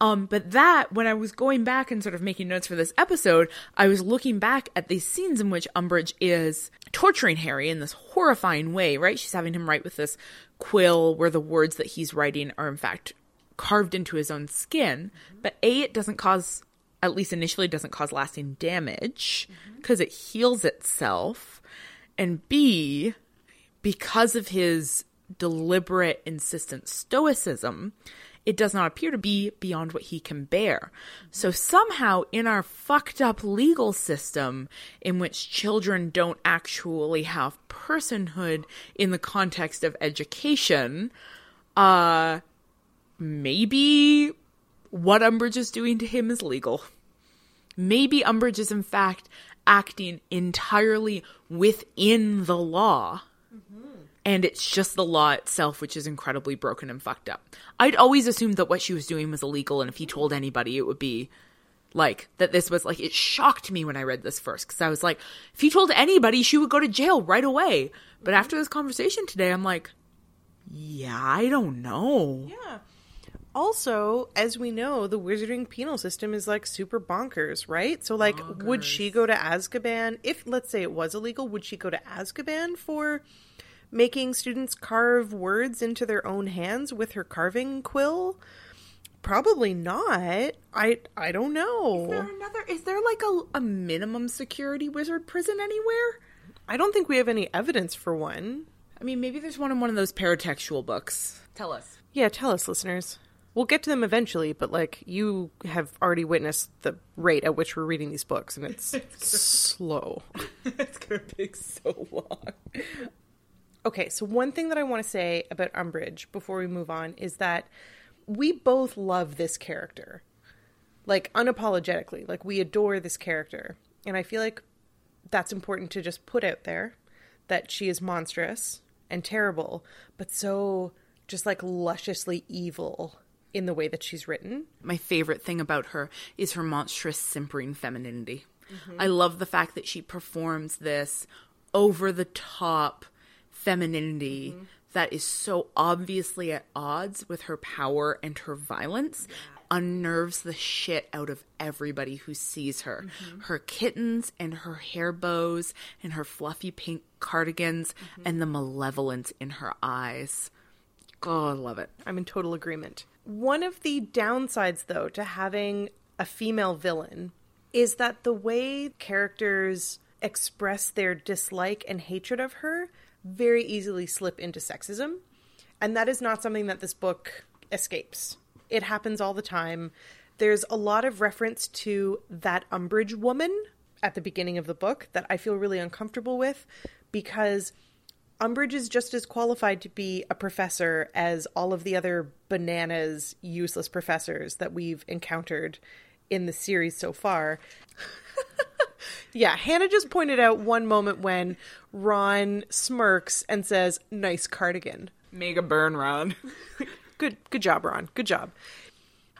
Um, but that, when I was going back and sort of making notes for this episode, I was looking back at these scenes in which Umbridge is torturing Harry in this horrifying way, right? She's having him write with this quill where the words that he's writing are in fact carved into his own skin. But A, it doesn't cause at least initially, doesn't cause lasting damage because it heals itself. And B, because of his deliberate, insistent stoicism, it does not appear to be beyond what he can bear. So somehow, in our fucked up legal system, in which children don't actually have personhood in the context of education, uh, maybe what Umbridge is doing to him is legal. Maybe Umbridge is, in fact, acting entirely within the law and it's just the law itself which is incredibly broken and fucked up. I'd always assumed that what she was doing was illegal, and if he told anybody, it would be like that. This was like it shocked me when I read this first because I was like, if he told anybody, she would go to jail right away. But after this conversation today, I'm like, yeah, I don't know. Yeah. Also, as we know, the wizarding penal system is like super bonkers, right? So, like, would she go to Azkaban? If, let's say, it was illegal, would she go to Azkaban for making students carve words into their own hands with her carving quill? Probably not. I I don't know. Is there another? Is there like a, a minimum security wizard prison anywhere? I don't think we have any evidence for one. I mean, maybe there's one in one of those paratextual books. Tell us. Yeah, tell us, listeners. We'll get to them eventually, but like you have already witnessed the rate at which we're reading these books, and it's [laughs] slow. it's gonna take so long. Okay, so one thing that I want to say about Umbridge before we move on is that we both love this character. Like unapologetically. Like we adore this character. And I feel like that's important to just put out there that she is monstrous and terrible, but so just like lusciously evil in the way that she's written. My favorite thing about her is her monstrous simpering femininity. Mm-hmm. I love the fact that she performs this over the top femininity mm-hmm. that is so obviously at odds with her power and her violence unnerves the shit out of everybody who sees her. Mm-hmm. Her kittens and her hair bows and her fluffy pink cardigans mm-hmm. and the malevolence in her eyes. Oh, I love it. I'm in total agreement. One of the downsides, though, to having a female villain is that the way characters express their dislike and hatred of her very easily slip into sexism. And that is not something that this book escapes. It happens all the time. There's a lot of reference to that Umbridge woman at the beginning of the book that I feel really uncomfortable with because Umbridge is just as qualified to be a professor as all of the other bananas, useless professors that we've encountered in the series so far. [laughs] yeah, Hannah just pointed out one moment when Ron smirks and says, "Nice cardigan." Mega burn Ron. [laughs] Good good job, Ron. Good job.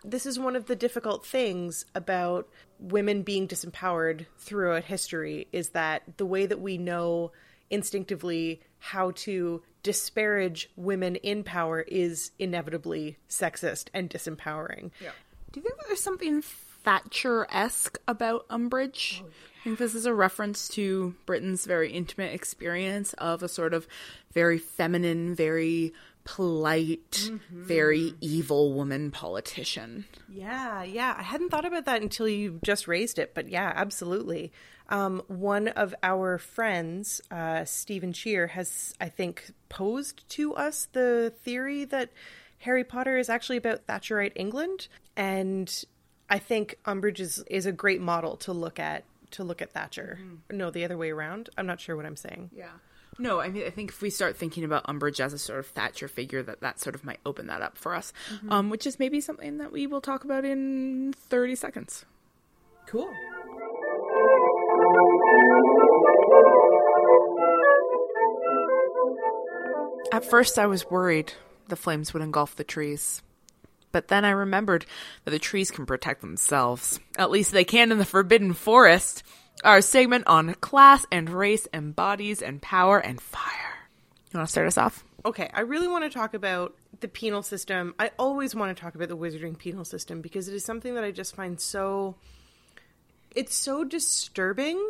This is one of the difficult things about women being disempowered throughout history is that the way that we know instinctively how to disparage women in power is inevitably sexist and disempowering. Yeah. Do you think that there's something Thatcher esque about Umbridge? I think this is a reference to Britain's very intimate experience of a sort of very feminine, very polite, very evil woman politician. Yeah, yeah. I hadn't thought about that until you just raised it, but yeah, absolutely. Um, one of our friends, uh, Stephen Shear, has, I think, posed to us the theory that Harry Potter is actually about Thatcherite England, and I think Umbridge is, is a great model to look at to look at Thatcher. No, the other way around. I'm not sure what I'm saying. Yeah. No, I mean, I think if we start thinking about Umbridge as a sort of Thatcher figure, that that sort of might open that up for us, um, which is maybe something that we will talk about in 30 seconds. Cool. At first, I was worried the flames would engulf the trees. But then I remembered that the trees can protect themselves. At least they can in the Forbidden Forest. Our segment on class and race and bodies and power and fire. You want to start us off? Okay, I really want to talk about the penal system. I always want to talk about the wizarding penal system because it is something that I just find so it's so disturbing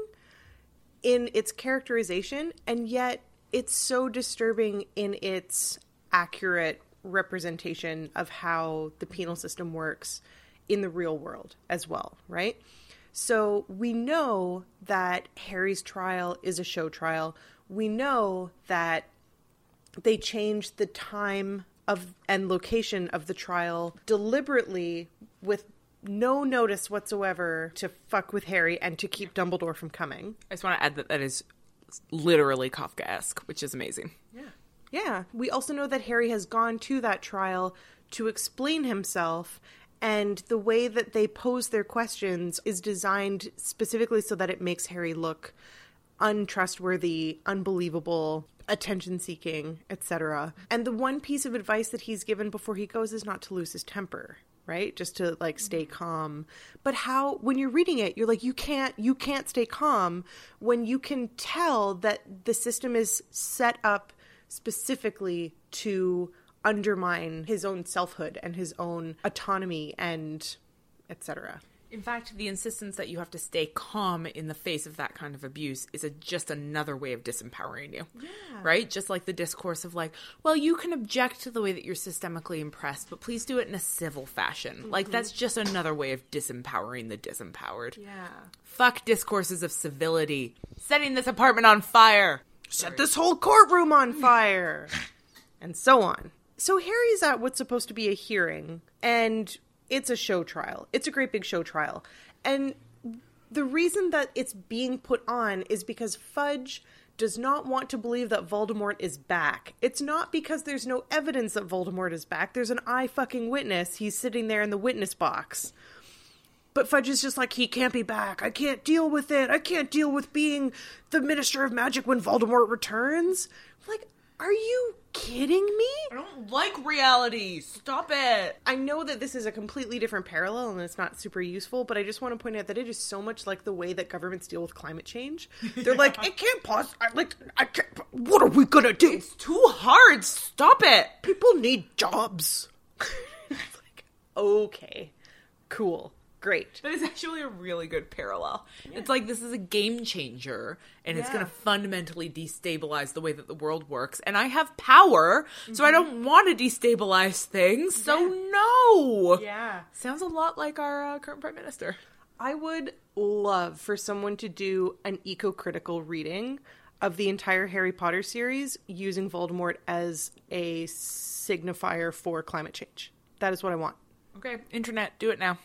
in its characterization and yet it's so disturbing in its accurate representation of how the penal system works in the real world as well, right? So we know that Harry's trial is a show trial. We know that they changed the time of and location of the trial deliberately with no notice whatsoever to fuck with Harry and to keep Dumbledore from coming. I just want to add that that is literally Kafkaesque, which is amazing. Yeah. We also know that Harry has gone to that trial to explain himself, and the way that they pose their questions is designed specifically so that it makes Harry look untrustworthy, unbelievable, attention seeking, etc. And the one piece of advice that he's given before he goes is not to lose his temper right? Just to like stay calm. But how when you're reading it you're like you can't you can't stay calm when you can tell that the system is set up specifically to undermine his own selfhood and his own autonomy and etc. In fact, the insistence that you have to stay calm in the face of that kind of abuse is a, just another way of disempowering you. Yeah. Right? Just like the discourse of, like, well, you can object to the way that you're systemically impressed, but please do it in a civil fashion. Like, mm-hmm. that's just another way of disempowering the disempowered. Yeah. Fuck discourses of civility. Setting this apartment on fire. Set this whole courtroom on [laughs] fire. and so on. So Harry's at what's supposed to be a hearing, and it's a show trial. It's a great big show trial. And the reason that it's being put on is because Fudge does not want to believe that Voldemort is back. It's not because there's no evidence that Voldemort is back. There's an eye fucking witness. He's sitting there in the witness box. But Fudge is just like, he can't be back. I can't deal with it. I can't deal with being the Minister of Magic when Voldemort returns. Like, are you kidding me? I don't like reality. Stop it. I know that this is a completely different parallel and it's not super useful, but I just want to point out that it is so much like the way that governments deal with climate change. They're like, [laughs] it can't pause. I, like, I can't. What are we gonna do? It's too hard. Stop it. People need jobs. [laughs] it's like, okay, cool, great. That is actually a really good parallel. It's like this is a game changer and it's going to fundamentally destabilize the way that the world works. And I have power, so I don't want to destabilize things. So, no. Yeah. Sounds a lot like our uh, current prime minister. I would love for someone to do an eco critical reading of the entire Harry Potter series using Voldemort as a signifier for climate change. That is what I want. Okay, internet, do it now.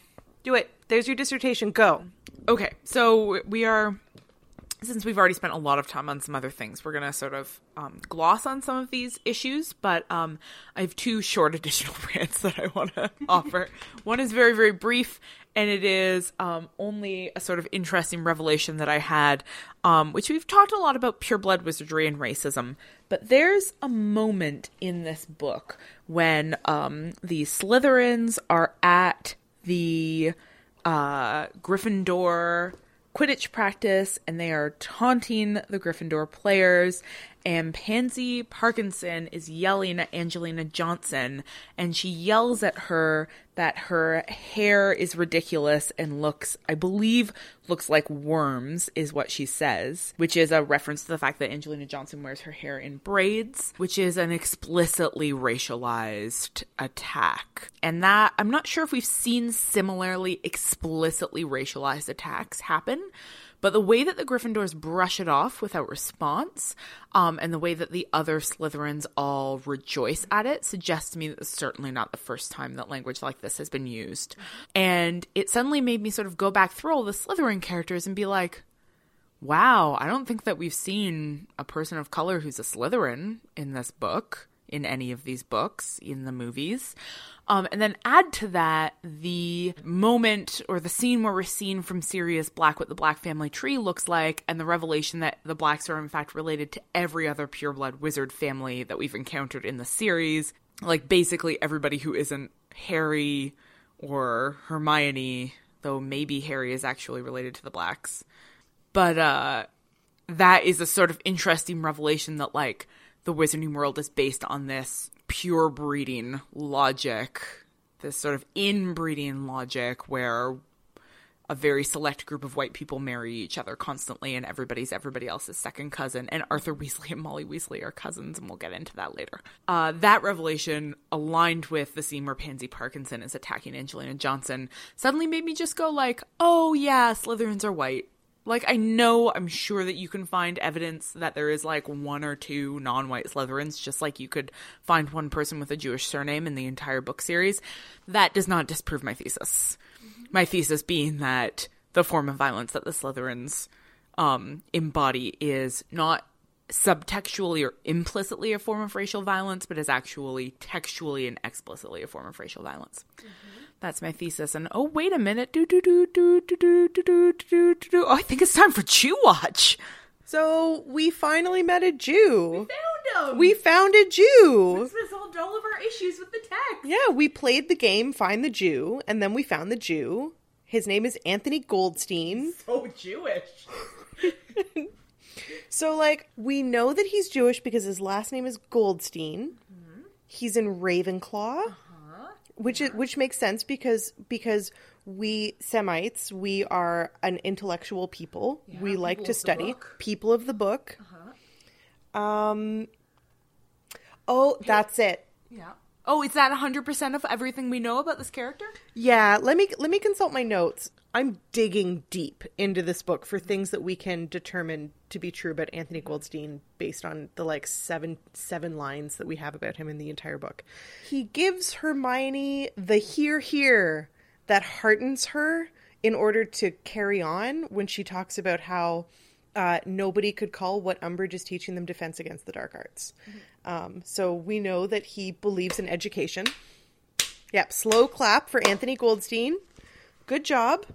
Do it. There's your dissertation. Go. Okay, so we are since we've already spent a lot of time on some other things, we're gonna sort of um, gloss on some of these issues. But um, I have two short [laughs] additional rants that I want to [laughs] offer. One is very very brief, and it is um, only a sort of interesting revelation that I had, um, which we've talked a lot about pure blood wizardry and racism. But there's a moment in this book when um, the Slytherins are at the uh, Gryffindor Quidditch practice and they are taunting the Gryffindor players. And Pansy Parkinson is yelling at Angelina Johnson, and she yells at her that her hair is ridiculous and looks, I believe, looks like worms, is what she says, which is a reference to the fact that Angelina Johnson wears her hair in braids, which is an explicitly racialized attack. And that, I'm not sure if we've seen similarly explicitly racialized attacks happen. But the way that the Gryffindors brush it off without response, um, and the way that the other Slytherins all rejoice at it suggests to me that it's certainly not the first time that language like this has been used. And it suddenly made me sort of go back through all the Slytherin characters and be like, wow, I don't think that we've seen a person of color who's a Slytherin in this book, in any of these books, in the movies. Um, and then add to that the moment or the scene where we're seeing from Sirius Black what the Black family tree looks like, and the revelation that the Blacks are in fact related to every other pureblood wizard family that we've encountered in the series. Like basically everybody who isn't Harry or Hermione, though maybe Harry is actually related to the Blacks. But uh that is a sort of interesting revelation that like the wizarding world is based on this pure breeding logic, this sort of inbreeding logic where a very select group of white people marry each other constantly and everybody's everybody else's second cousin. And arthur weasley and molly weasley are cousins and we'll get into that later. Uh, that revelation aligned with the scene where pansy parkinson is attacking angelina johnson suddenly made me just go like oh yeah slytherins are white like I know I'm sure that you can find evidence that there is like one or two non-white Slytherins just like you could find one person with a Jewish surname in the entire book series. That does not disprove my thesis. My thesis being that the form of violence that the Slytherins um, embody is not subtextually or implicitly a form of racial violence, but is actually textually and explicitly a form of racial violence. That's my thesis. And oh, wait a minute. Do do do do do do do do do do. Oh, I think it's time for Jew Watch. So we finally met a Jew. We found him. We found a Jew. This resolved all of our issues with the text. Yeah, we played the game Find the Jew, and then we found the Jew. His name is Anthony Goldstein. So Jewish. So, like, we know that he's Jewish because his last name is Goldstein. He's in Ravenclaw, which is, which makes sense because because we Semites we are an intellectual people. we like to study people of the book. Um. Oh, that's it. Yeah. Oh, is that 100% of everything we know about this character? Yeah, let me let me consult my notes. I'm digging deep into this book for things that we can determine to be true about Anthony Goldstein based on the like seven seven lines that we have about him in the entire book. He gives Hermione the hear hear that heartens her in order to carry on when she talks about how uh, nobody could call what Umbridge is teaching them defense against the dark arts. Um, so we know that he believes in education. Yep, slow clap for Anthony Goldstein. Good job.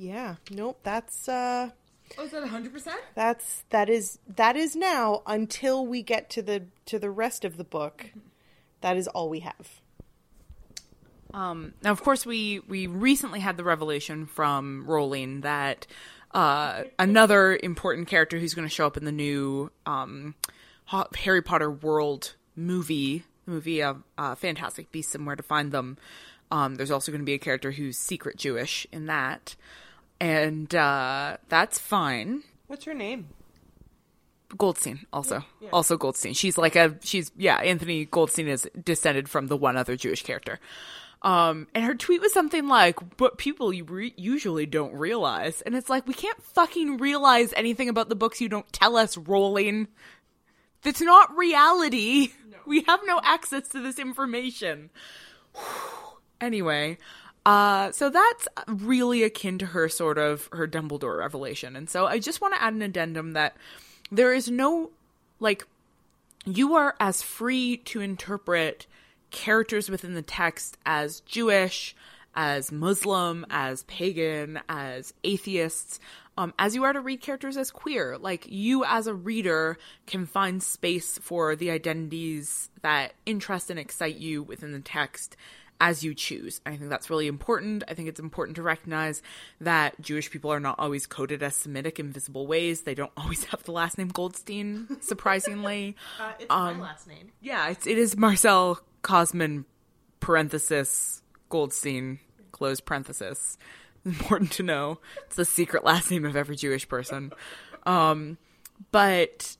Yeah, nope, that's uh Oh, is that 100%? that's that is that is now until we get to the to the rest of the book. That is all we have. Um, now, of course, we we recently had the revelation from Rowling that uh, another important character who's going to show up in the new um, Harry Potter world movie, the movie of uh, Fantastic Beasts and Where to Find Them. Um, there's also going to be a character who's secret Jewish in that, and uh, that's fine. What's her name? Goldstein also also Goldstein. She's like a she's yeah, Anthony Goldstein is descended from the one other Jewish character. Um and her tweet was something like but people you re- usually don't realize and it's like we can't fucking realize anything about the books you don't tell us Rowling. That's not reality. We have no access to this information. [sighs] anyway, uh, so that's really akin to her sort of her Dumbledore revelation. And so I just want to add an addendum that there is no like you are as free to interpret characters within the text as Jewish, as Muslim, as pagan, as atheists, um, as you are to read characters as queer. Like you, as a reader, can find space for the identities that interest and excite you within the text as you choose. I think that's really important. I think it's important to recognize that Jewish people are not always coded as Semitic in visible ways. They don't [laughs] always have the last name Goldstein, surprisingly. [laughs] it's my last name. Yeah, it's, it is Marcelle Kosman, parenthesis, Goldstein, close parenthesis. [laughs] Important to know. It's the secret last name of every Jewish person. Um, but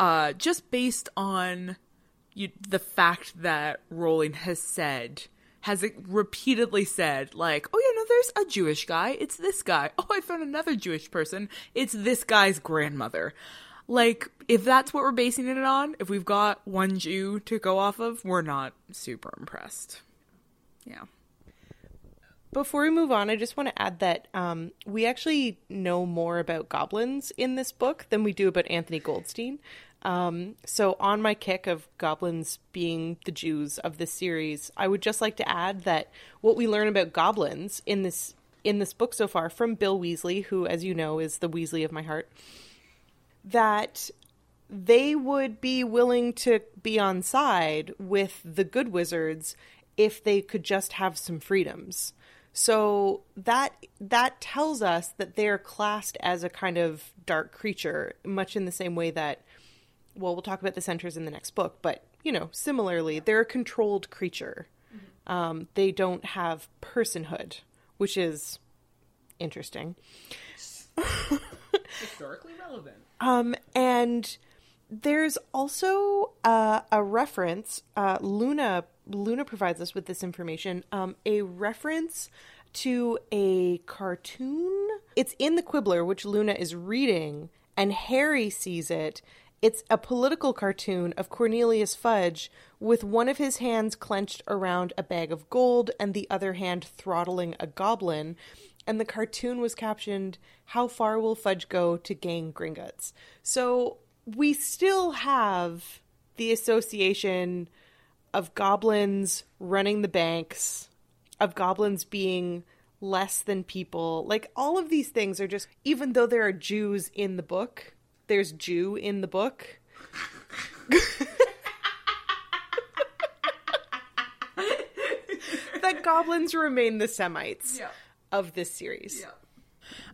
uh, just based on you, the fact that Rowling has said, has repeatedly said, like, oh yeah, no, there's a Jewish guy. It's this guy. [laughs] Oh, I found another Jewish person. It's this guy's grandmother. Like, if that's what we're basing it on, if we've got one Jew to go off of, we're not super impressed. Yeah. Before we move on, I just want to add that um, we actually know more about goblins in this book than we do about Anthony Goldstein. Um, so, on my kick of goblins being the Jews of this series, I would just like to add that what we learn about goblins in this in this book so far from Bill Weasley, who, as you know, is the Weasley of my heart, that they would be willing to be on side with the good wizards if they could just have some freedoms. So that that tells us that they're classed as a kind of dark creature, much in the same way that well, we'll talk about the centaurs in the next book, but you know, similarly, they're a controlled creature. Um, they don't have personhood, which is interesting. [laughs] Historically relevant. Um, and there's also uh, a reference. Uh, Luna Luna provides us with this information. Um, a reference to a cartoon. It's in the Quibbler, which Luna is reading, and Harry sees it. It's a political cartoon of Cornelius Fudge with one of his hands clenched around a bag of gold and the other hand throttling a goblin. And the cartoon was captioned, How far will Fudge go to gain Gringotts? So we still have the association of goblins running the banks, of goblins being less than people. Like all of these things are just, even though there are Jews in the book, there's Jew in the book. the goblins remain the Semites Yeah. of this series.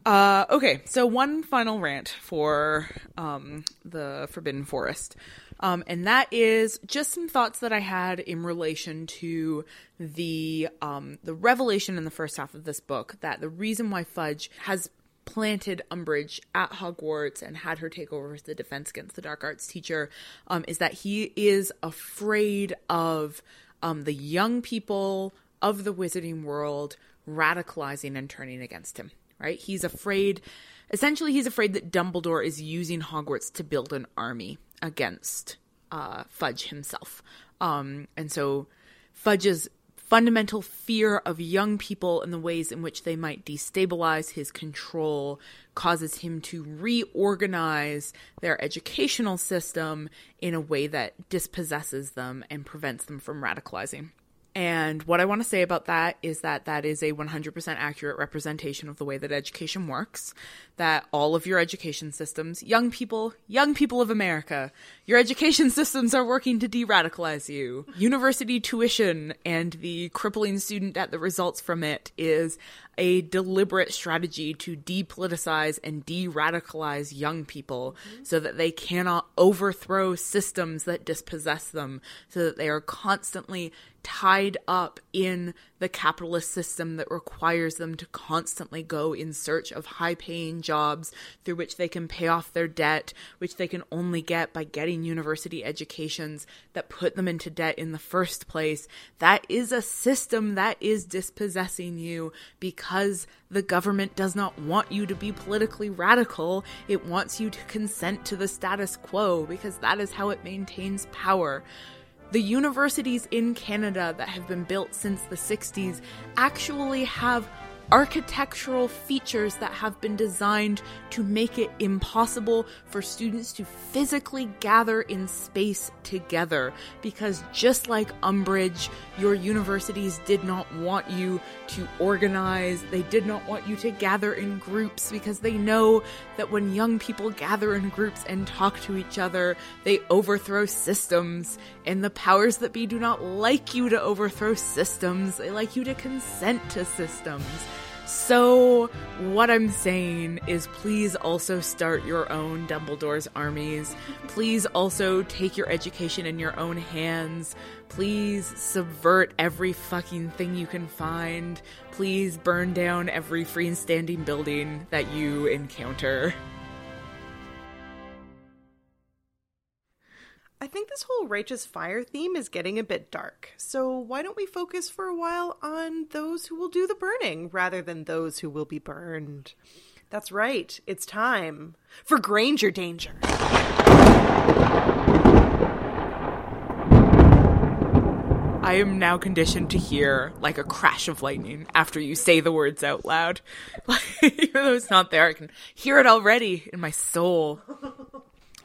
Uh, okay, so one final rant for um, the Forbidden Forest. Um, and that is just some thoughts that I had in relation to the um, the revelation in the first half of this book that the reason why Fudge has planted Umbridge at Hogwarts and had her take over as the defense against the dark arts teacher um, is that he is afraid of um, the young people of the wizarding world radicalizing and turning against him right? He's afraid essentially he's afraid that dumbledore is using hogwarts to build an army against uh, fudge himself. Um, and so fudge's fundamental fear of young people and the ways in which they might destabilize his control causes him to reorganize their educational system in a way that dispossesses them and prevents them from radicalizing. And what I want to say about that is that that is a 100% accurate representation of the way that education works. That all of your education systems, young people, young people of America, your education [laughs] systems are working to de radicalize you. University tuition and the crippling student debt that results from it is a deliberate strategy to depoliticize and de radicalize young people so that they cannot overthrow systems that dispossess them, so that they are constantly tied up in the capitalist system that requires them to constantly go in search of high paying jobs through which they can pay off their debt, which they can only get by getting university educations that put them into debt in the first place. That is a system that is dispossessing you because the government does not want you to be politically radical. It wants you to consent to the status quo because that is how it maintains power. The universities in Canada that have been built since the 60s actually have architectural features that have been designed to make it impossible for students to physically gather in space together. Because just like Umbridge, your universities did not want you to organize, they did not want you to gather in groups because they know that when young people gather in groups and talk to each other, they overthrow systems. And the powers that be do not like you to overthrow systems, they like you to consent to systems. So, what I'm saying is please also start your own Dumbledore's armies. Please also take your education in your own hands. Please subvert every fucking thing you can find. Please burn down every freestanding building that you encounter. I think this whole righteous fire theme is getting a bit dark. So why don't we focus for a while on those who will do the burning rather than those who will be burned? That's right. It's time for Granger Danger. I am now conditioned to hear like a crash of lightning after you say the words out loud. [laughs] Like, even though it's not there, I can hear it already in my soul.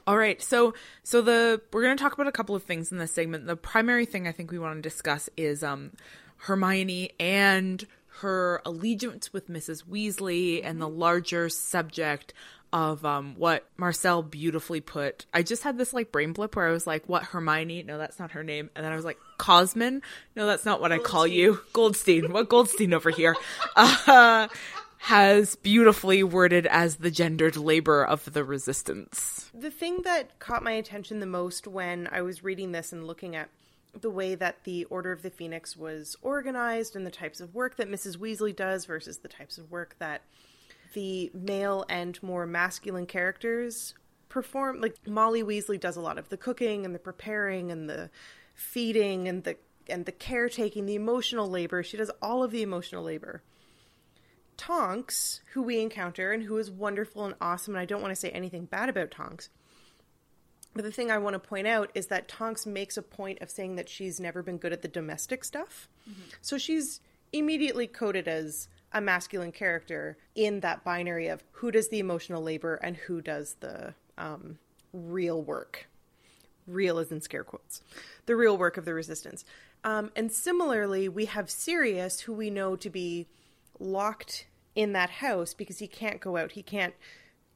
All right, so so the we're going to talk about a couple of things in this segment. The primary thing I think we want to discuss is um Hermione and her allegiance with Mrs. Weasley and the larger subject of um what Marcelle beautifully put. I just had this like brain blip where I was like, "What Hermione? No, that's not her name." And then I was like, "Kosman? No, that's not what I call you. [laughs] Goldstein. What Goldstein over here?" [laughs] Uh has beautifully worded as the gendered labor of the resistance. The thing that caught my attention the most when I was reading this and looking at the way that the Order of the Phoenix was organized and the types of work that Mrs. Weasley does versus the types of work that the male and more masculine characters perform. Like Molly Weasley does a lot of the cooking and the preparing and the feeding and the and the caretaking, the emotional labor. She does all of the emotional labor. Tonks, who we encounter and who is wonderful and awesome, and I don't want to say anything bad about Tonks. But the thing I want to point out is that Tonks makes a point of saying that she's never been good at the domestic stuff. Mm-hmm. So she's immediately coded as a masculine character in that binary of who does the emotional labor and who does the um, real work. Real is in scare quotes. The real work of the resistance. Um, and similarly, we have Sirius, who we know to be locked in that house because he can't go out. He can't,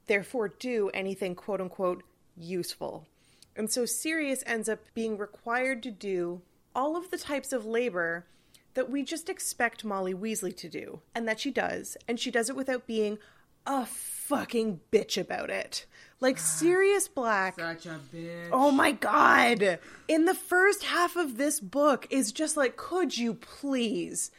therefore, do anything quote unquote useful. And so Sirius ends up being required to do all of the types of labor that we just expect Molly Weasley to do, and that she does, and she does it without being a fucking bitch about it. Like ah, Sirius Black. Such a bitch. Oh my god. In the first half of this book is just like could you please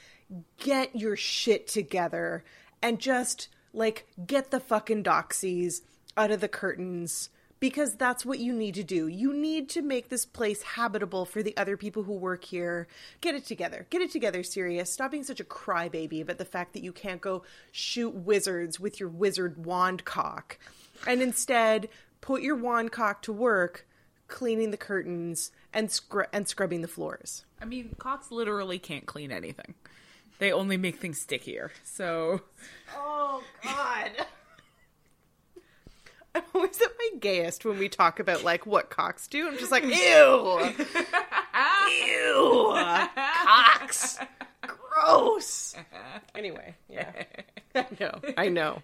get your shit together and just like get the fucking doxies out of the curtains because that's what you need to do. You need to make this place habitable for the other people who work here. Get it together. Get it together, Sirius. Stop being such a crybaby about the fact that you can't go shoot wizards with your wizard wand cock. And instead, put your wand cock to work cleaning the curtains and scr- and scrubbing the floors. I mean, cocks literally can't clean anything. They only make things stickier. So Oh god. [laughs] I'm always at my gayest when we talk about like what cocks do. I'm just like, ew, ew, cocks, gross. Anyway, yeah, I know, I know,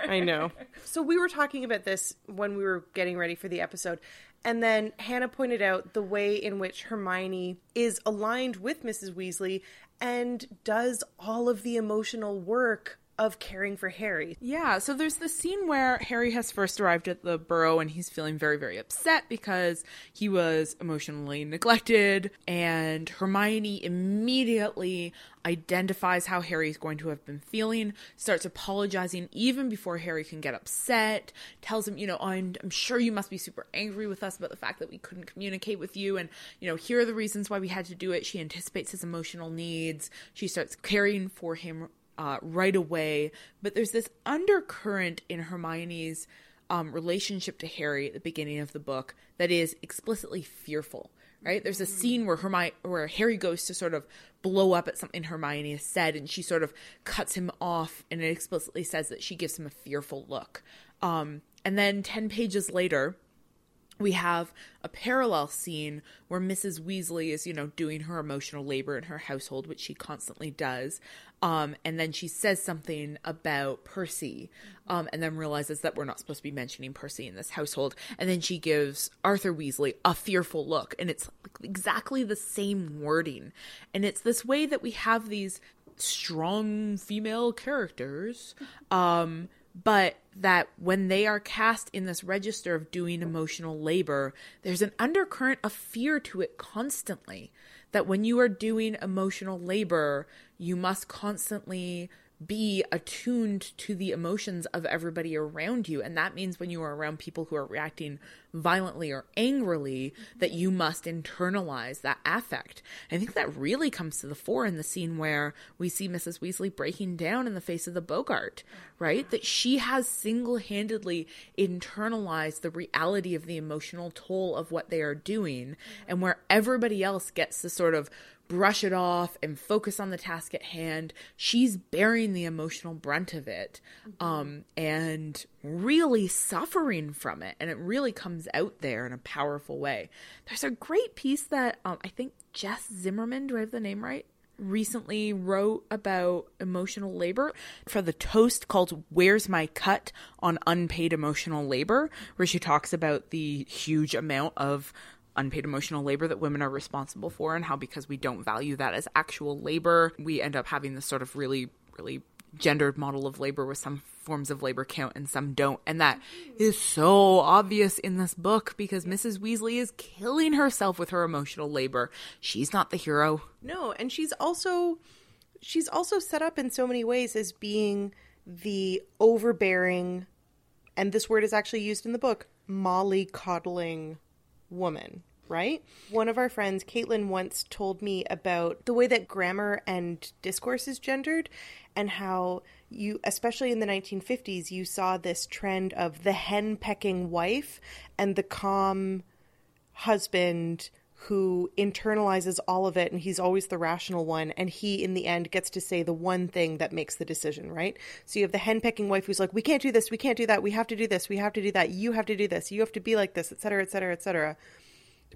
I know. So we were talking about this when we were getting ready for the episode, and then Hannah pointed out the way in which Hermione is aligned with Mrs. Weasley and does all of the emotional work of caring for Harry. Yeah, so there's the scene where Harry has first arrived at the burrow and he's feeling very, very upset because he was emotionally neglected, and Hermione immediately identifies how Harry's going to have been feeling, starts apologizing even before Harry can get upset, tells him, you know, I'm, I'm sure you must be super angry with us about the fact that we couldn't communicate with you, and, you know, here are the reasons why we had to do it. She anticipates his emotional needs. She starts caring for him uh, right away. But there's this undercurrent in Hermione's um, relationship to Harry at the beginning of the book that is explicitly fearful. Right? There's a scene where Hermione, where Harry goes to sort of blow up at something Hermione has said, and she sort of cuts him off, and it explicitly says that she gives him a fearful look. Um, and then ten pages later, we have a parallel scene where Mrs. Weasley is, you know, doing her emotional labor in her household, which she constantly does. Um, and then she says something about Percy, um, and then realizes that we're not supposed to be mentioning Percy in this household. And then she gives Arthur Weasley a fearful look, and it's exactly the same wording. And it's this way that we have these strong female characters, um, but that when they are cast in this register of doing emotional labor, there's an undercurrent of fear to it constantly. That when you are doing emotional labor, you must constantly be attuned to the emotions of everybody around you. And that means when you are around people who are reacting violently or angrily, that you must internalize that affect. I think that really comes to the fore in the scene where we see Mrs. Weasley breaking down in the face of the Boggart, right? That she has single handedly internalized the reality of the emotional toll of what they are doing, and where everybody else gets to sort of brush it off and focus on the task at hand. She's bearing the emotional brunt of it mm-hmm. um, and really suffering from it. And it really comes out there in a powerful way. There's a great piece that um, I think Jess Zimmerman, do I have the name right? recently wrote about emotional labor for the toast called Where's My Cut on Unpaid Emotional Labor, where she talks about the huge amount of unpaid emotional labor that women are responsible for and how because we don't value that as actual labor we end up having this sort of really really gendered model of labor with some forms of labor count and some don't. And that is so obvious in this book because Mrs. Weasley is killing herself with her emotional labor. She's not the hero. No, and she's also she's also set up in so many ways as being the overbearing and this word is actually used in the book, molly coddling woman right? One of our friends, Caitlin, once told me about the way that grammar and discourse is gendered and how you, especially in the 1950s, you saw this trend of the hen pecking wife and the calm husband who internalizes all of it and he's always the rational one and he in the end gets to say the one thing that makes the decision right so you have the henpecking wife who's like we can't do this we can't do that we have to do this we have to do that you have to do this you have to be like this etc etc etc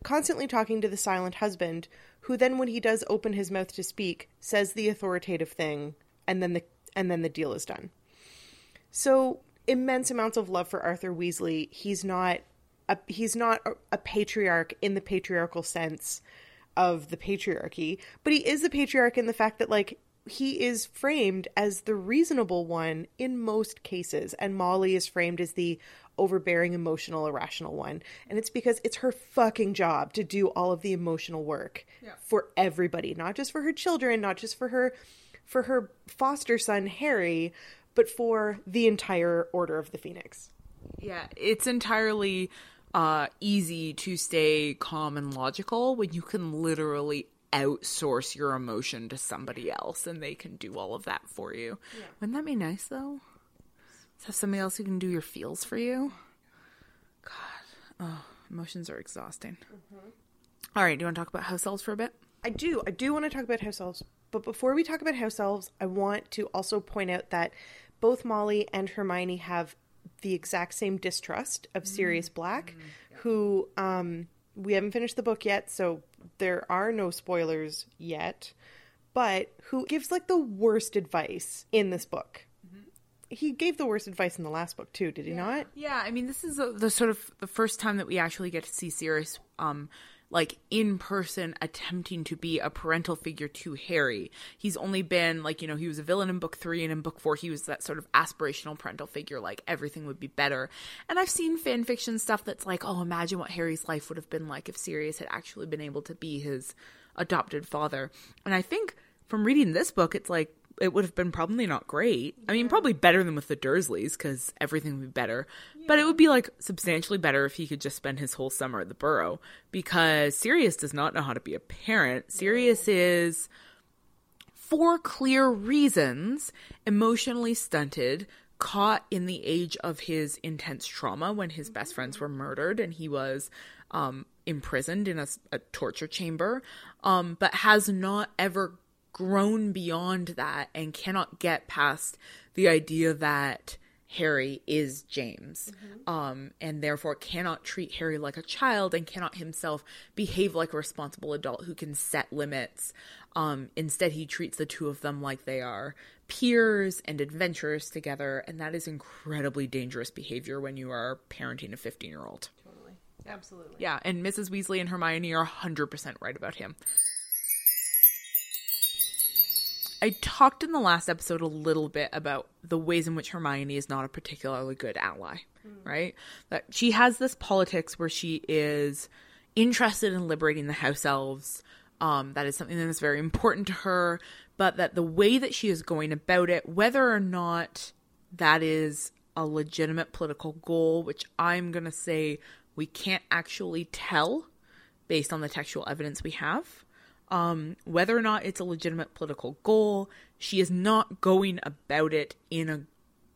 constantly talking to the silent husband, who then, when he does open his mouth to speak, says the authoritative thing, and then the and then the deal is done. So immense amounts of love for Arthur Weasley. He's not a, he's not a, a patriarch in the patriarchal sense of the patriarchy, but he is a patriarch in the fact that like he is framed as the reasonable one in most cases, and Molly is framed as the overbearing, emotional, irrational one. And it's because it's her fucking job to do all of the emotional work yeah. for everybody, not just for her children, not just for her for her foster son Harry, but for the entire Order of the Phoenix. Yeah, it's entirely uh, easy to stay calm and logical when you can literally outsource your emotion to somebody else and they can do all of that for you. Yeah. Wouldn't that be nice though? Have somebody else who can do your feels for you. God, oh, emotions are exhausting. Mm-hmm. All right, do you want to talk about house elves for a bit? I do. I do want to talk about house elves. But before we talk about house elves, I want to also point out that both Molly and Hermione have the exact same distrust of. Sirius Black, mm-hmm. yeah. who um, we haven't finished the book yet, so there are no spoilers yet, but who gives like the worst advice in this book he gave the worst advice in the last book too, did he yeah. not? Yeah, I mean, this is a, the sort of the first time that we actually get to see Sirius, um, like in person, attempting to be a parental figure to Harry. He's only been like you know he was a villain in book three, and in book four he was that sort of aspirational parental figure, like everything would be better. And I've seen fan fiction stuff that's like, oh, imagine what Harry's life would have been like if Sirius had actually been able to be his adopted father. And I think from reading this book, it's like it would have been probably not great. I mean, probably better than with the Dursleys because everything would be better. Yeah. But it would be like substantially better if he could just spend his whole summer at the Burrow because Sirius does not know how to be a parent. Sirius is, for clear reasons, emotionally stunted, caught in the age of his intense trauma when his best friends were murdered and he was um, imprisoned in a, a torture chamber, um, but has not ever grown beyond that and cannot get past the idea that Harry is James, mm-hmm. um, and therefore cannot treat Harry like a child and cannot himself behave like a responsible adult who can set limits. Um, instead, he treats the two of them like they are peers and adventurers together, and that is incredibly dangerous behavior when you are parenting a 15 year old. Totally. Absolutely. Yeah, and Mrs. Weasley and Hermione are 100% right about him. I talked in the last episode a little bit about the ways in which Hermione is not a particularly good ally, mm. right? That she has this politics where she is interested in liberating the house elves. Um, that is something that is very important to her, but that the way that she is going about it, whether or not that is a legitimate political goal, which I'm going to say we can't actually tell based on the textual evidence we have, um, whether or not it's a legitimate political goal, she is not going about it in a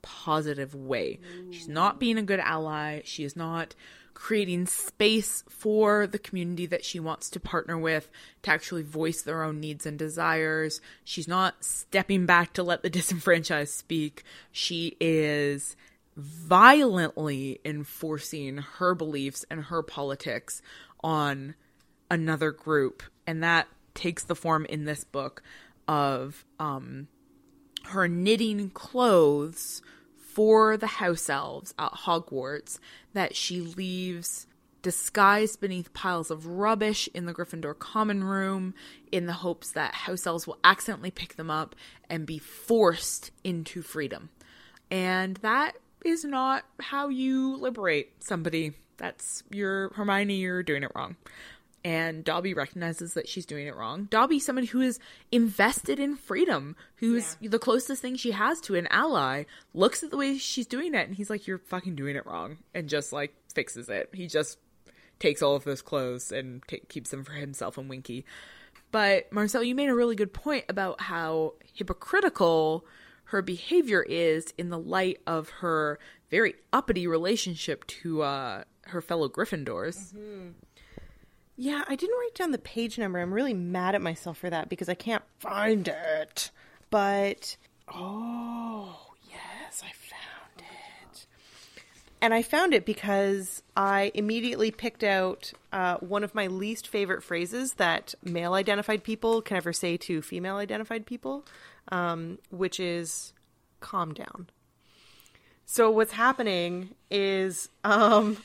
positive way. She's not being a good ally. She is not creating space for the community that she wants to partner with to actually voice their own needs and desires. She's not stepping back to let the [laughs] disenfranchised speak. She is violently enforcing her beliefs and her politics on another group. And that takes the form in this book of um, her knitting clothes for the house elves at Hogwarts that she leaves disguised beneath piles of rubbish in the Gryffindor common room in the hopes that house elves will accidentally pick them up and be forced into freedom. And that is not how you liberate somebody. That's your Hermione, you're doing it wrong. And Dobby recognizes that she's doing it wrong. Dobby, someone who is invested in freedom, who's yeah. the closest thing she has to an ally, looks at the way she's doing it and he's like, You're fucking doing it wrong. And just like fixes it. He just takes all of those clothes and t- keeps them for himself and Winky. But Marcelle, you made a really good point about how hypocritical her behavior is in the light of her very uppity relationship to uh, her fellow Gryffindors. Mm-hmm. Yeah, I didn't write down the page number. I'm really mad at myself for that because I can't find it. But oh, yes, I found it. And I found it because I immediately picked out uh, one of my least favorite phrases that male identified people can ever say to female identified people, um, which is calm down. So what's happening is um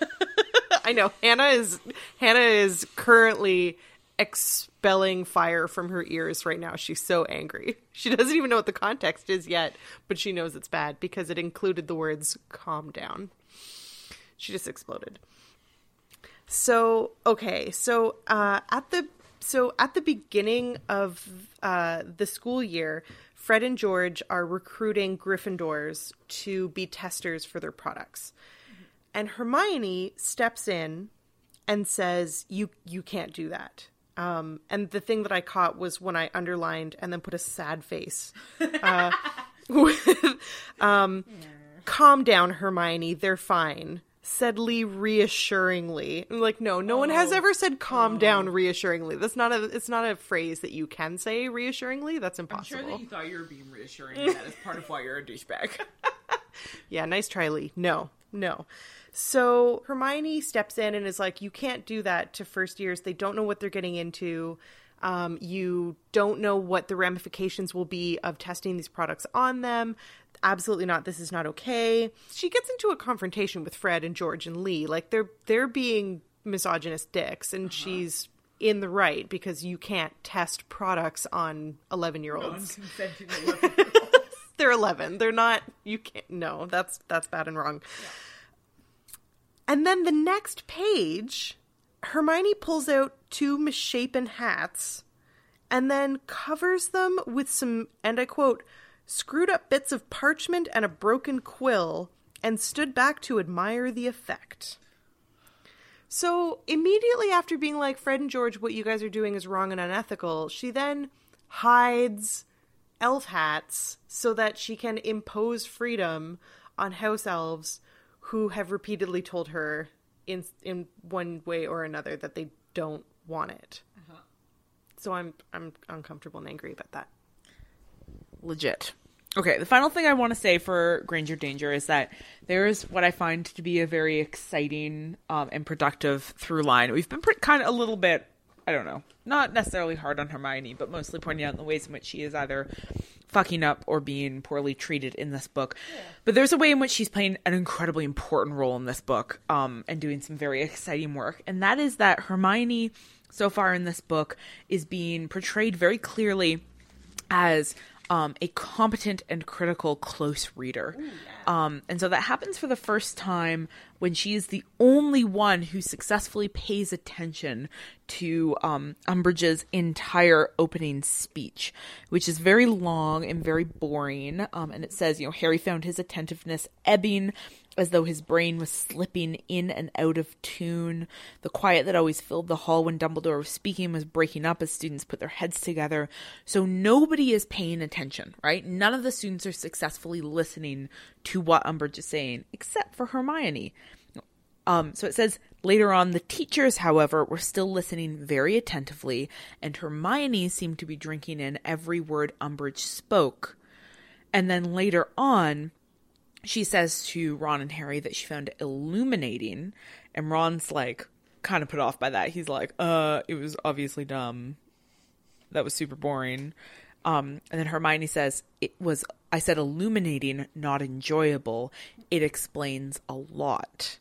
[laughs] [laughs] I know Hannah is Hannah is currently expelling fire from her ears right now. She's so angry. [laughs] She doesn't even know what the context is yet, but she knows it's bad because it included the words calm down. She just exploded. So, okay. So, uh at the so at the beginning of uh the school year, Fred and George are recruiting Gryffindors to be testers for their products. And Hermione steps in and says, "You you can't do that." Um, and the thing that I caught was when I underlined and then put a sad face. Uh, [laughs] with, um, calm down, Hermione. They're fine. Said Lee reassuringly. I'm like, no, no oh. one has oh. ever said "calm oh. down" reassuringly. That's not a. It's not a phrase that you can say reassuringly. That's impossible. I'm sure that you thought you were being reassuring. that is part of why you're a douchebag. [laughs] yeah, nice try, Lee. No, no. So Hermione steps in and is like, You can't do that to first years. They don't know what they're getting into. Um, you don't know what the ramifications will be of testing these products on them. Absolutely not. This is not okay. She gets into a confrontation with Fred and George and Lee. Like they're they're being misogynist dicks, and uh-huh. she's in the right because you can't test products on eleven year olds. They're eleven. They're not. You can't. No, that's that's bad and wrong. Yeah. And then the next page, Hermione pulls out two misshapen hats and then covers them with some, and I quote, screwed up bits of parchment and a broken quill and stood back to admire the effect. So, immediately after being like, Fred and George, what you guys are doing is wrong and unethical, she then hides elf hats so that she can impose freedom on house elves who have repeatedly told her in in one way or another that they don't want it. Uh-huh. So I'm I'm uncomfortable and angry about that. Legit. Okay, the final thing I want to say for Granger Danger is that there is what I find to be a very exciting um, and productive through line. We've been pretty, kind of a little bit, I don't know, not necessarily hard on Hermione, but mostly pointing out the ways in which she is either fucking up or being poorly treated in this book. Yeah. But there's a way in which she's playing an incredibly important role in this book um, and doing some very exciting work. And that is that Hermione, so far in this book, is being portrayed very clearly as um, a competent and critical close reader. Ooh, yeah. um, and so that happens for the first time when she is the only one who successfully pays attention to um, Umbridge's entire opening speech, which is very long and very boring. Um, and it says, you know, Harry found his attentiveness ebbing as though his brain was slipping in and out of tune. The quiet that always filled the hall when Dumbledore was speaking was breaking up as students put their heads together. So nobody is paying attention, right? None of the students are successfully listening to what Umbridge is saying, except for Hermione. Um, so it says later on, the teachers, however, were still listening very attentively, and Hermione seemed to be drinking in every word Umbridge spoke. And then later on, she says to Ron and Harry that she found it illuminating, and Ron's like kind of put off by that. He's like, "Uh, it was obviously dumb. That was super boring." Um, and then Hermione says, "It was." I said illuminating, not enjoyable. It explains a lot.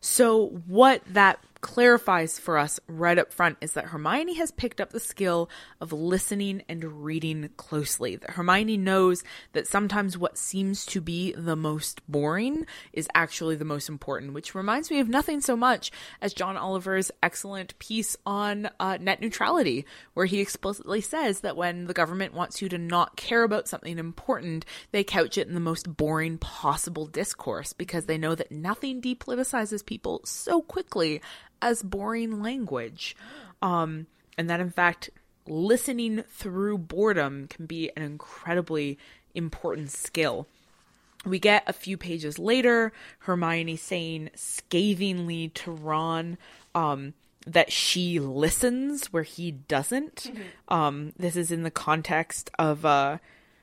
So, what that clarifies for us right up front is that Hermione has picked up the skill of listening and reading closely. That Hermione knows that sometimes what seems to be the most boring is actually the most important, which reminds me of nothing so much as John Oliver's excellent piece on uh, net neutrality, where he explicitly says that when the government wants you to not care about something important, they couch it in the most boring possible discourse because they know that nothing depoliticizes people so quickly as boring language. Um, and that, in fact, listening through boredom can be an incredibly important skill. We get a few pages later Hermione saying scathingly to Ron um, that she listens where he doesn't. Um, this is in the context of uh,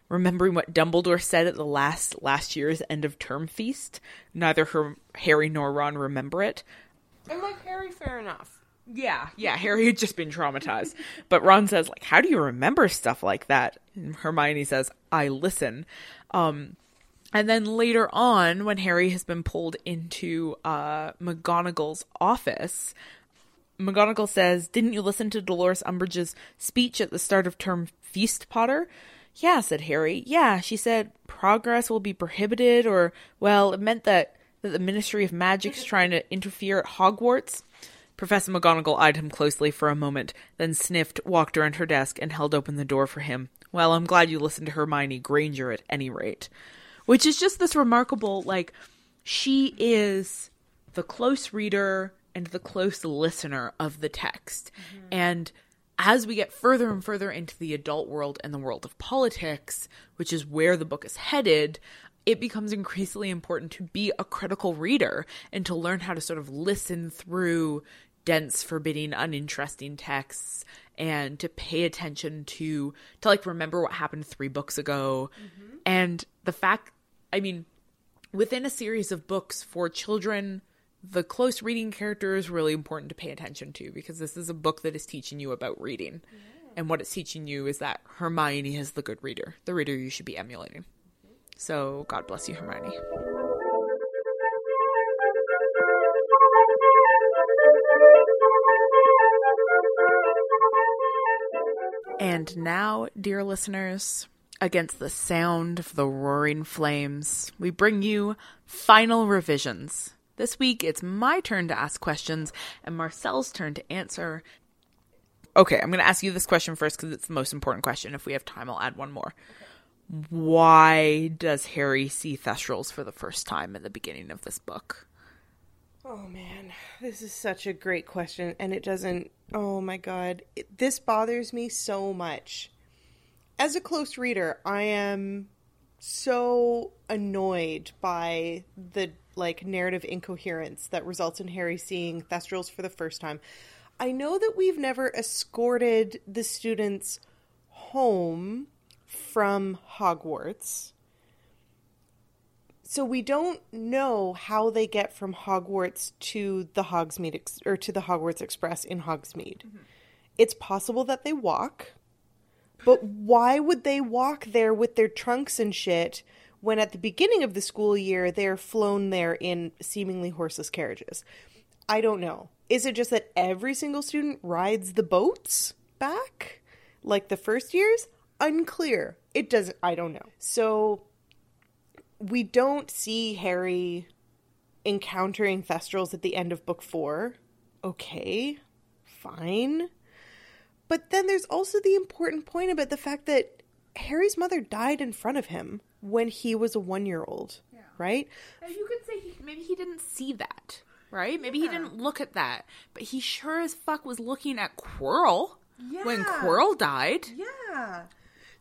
remembering what Dumbledore said at the last last year's end of term feast. Neither her, Harry nor Ron remember it, And like Harry, fair enough. yeah, yeah, Harry had just been traumatized. [laughs] but Ron says, like, how do you remember stuff like that? And Hermione says, I listen. Um, and then later on, when Harry has been pulled into uh, McGonagall's office, McGonagall says, Didn't you listen to Dolores Umbridge's speech at the start of term feast, Potter? Yeah, said Harry. Yeah, she said progress will be prohibited, or, well, it meant that, that the Ministry of Magic's trying to interfere at Hogwarts. Professor McGonagall eyed him closely for a moment, then sniffed, walked around her desk, and held open the door for him. Well, I'm glad you listened to Hermione Granger at any rate. Which is just this remarkable, like, she is the close reader and the close listener of the text. Mm-hmm. And as we get further and further into the adult world and the world of politics, which is where the book is headed, it becomes increasingly important to be a critical reader and to learn how to sort of listen through dense, forbidding, uninteresting texts and to pay attention to to like remember what happened 3 books ago. Mm-hmm. And the fact I mean within a series of books for children, the close reading character is really important to pay attention to because this is a book that is teaching you about reading. And what it's teaching you is that Hermione is the good reader, the reader you should be emulating. So, God bless you, Hermione. And now, dear listeners, against the sound of the roaring flames, we bring you final revisions. This week, it's my turn to ask questions and Marcelle's turn to answer. Okay, I'm going to ask you this question first because it's the most important question. If we have time, I'll add one more. Why does Harry see Thestrals for the first time in the beginning of this book? Oh man, this is such a great question, and it doesn't. Oh my god, it, this bothers me so much. As a close reader, I am so annoyed by the like narrative incoherence that results in Harry seeing Thestrals for the first time. I know that we've never escorted the students home from Hogwarts. So we don't know how they get from Hogwarts to the Hogsmeade ex- or to the Hogwarts Express in Hogsmeade. Mm-hmm. It's possible that they walk, but why would they walk there with their trunks and shit when at the beginning of the school year they're flown there in seemingly horseless carriages? I don't know. Is it just that every single student rides the boats back like the first years? Unclear. It doesn't I don't know. So we don't see Harry encountering Thestrals at the end of book 4. Okay. Fine. But then there's also the important point about the fact that Harry's mother died in front of him when he was a 1-year-old, right? You could say he, maybe he didn't see that, right? Maybe he didn't look at that, but he sure as fuck was looking at Quirrell when Yeah. Quirrell died. Yeah.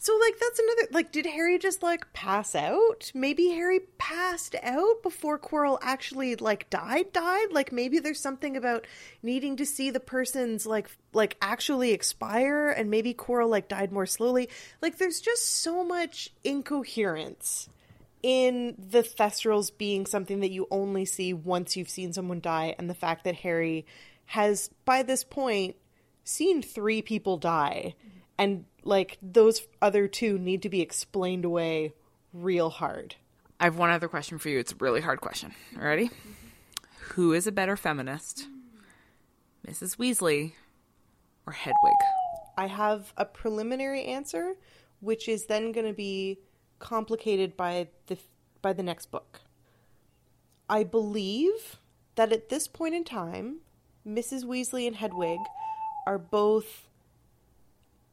So like that's another like did Harry just like pass out? Maybe Harry passed out before Quirrell actually like died died? Like maybe there's something about needing to see the person's like like actually expire and maybe Quirrell like died more slowly. Like there's just so much incoherence in the Thestrals being something that you only see once you've seen someone die and the fact that Harry has by this point seen three people die and like those other two need to be explained away real hard I have one other question for you. It's a really hard question. Ready? Who is a better feminist? Mrs. Weasley or Hedwig? I have a preliminary answer, which is then going to be complicated by the by the next book. I believe that at this point in time, Mrs. Weasley and Hedwig are both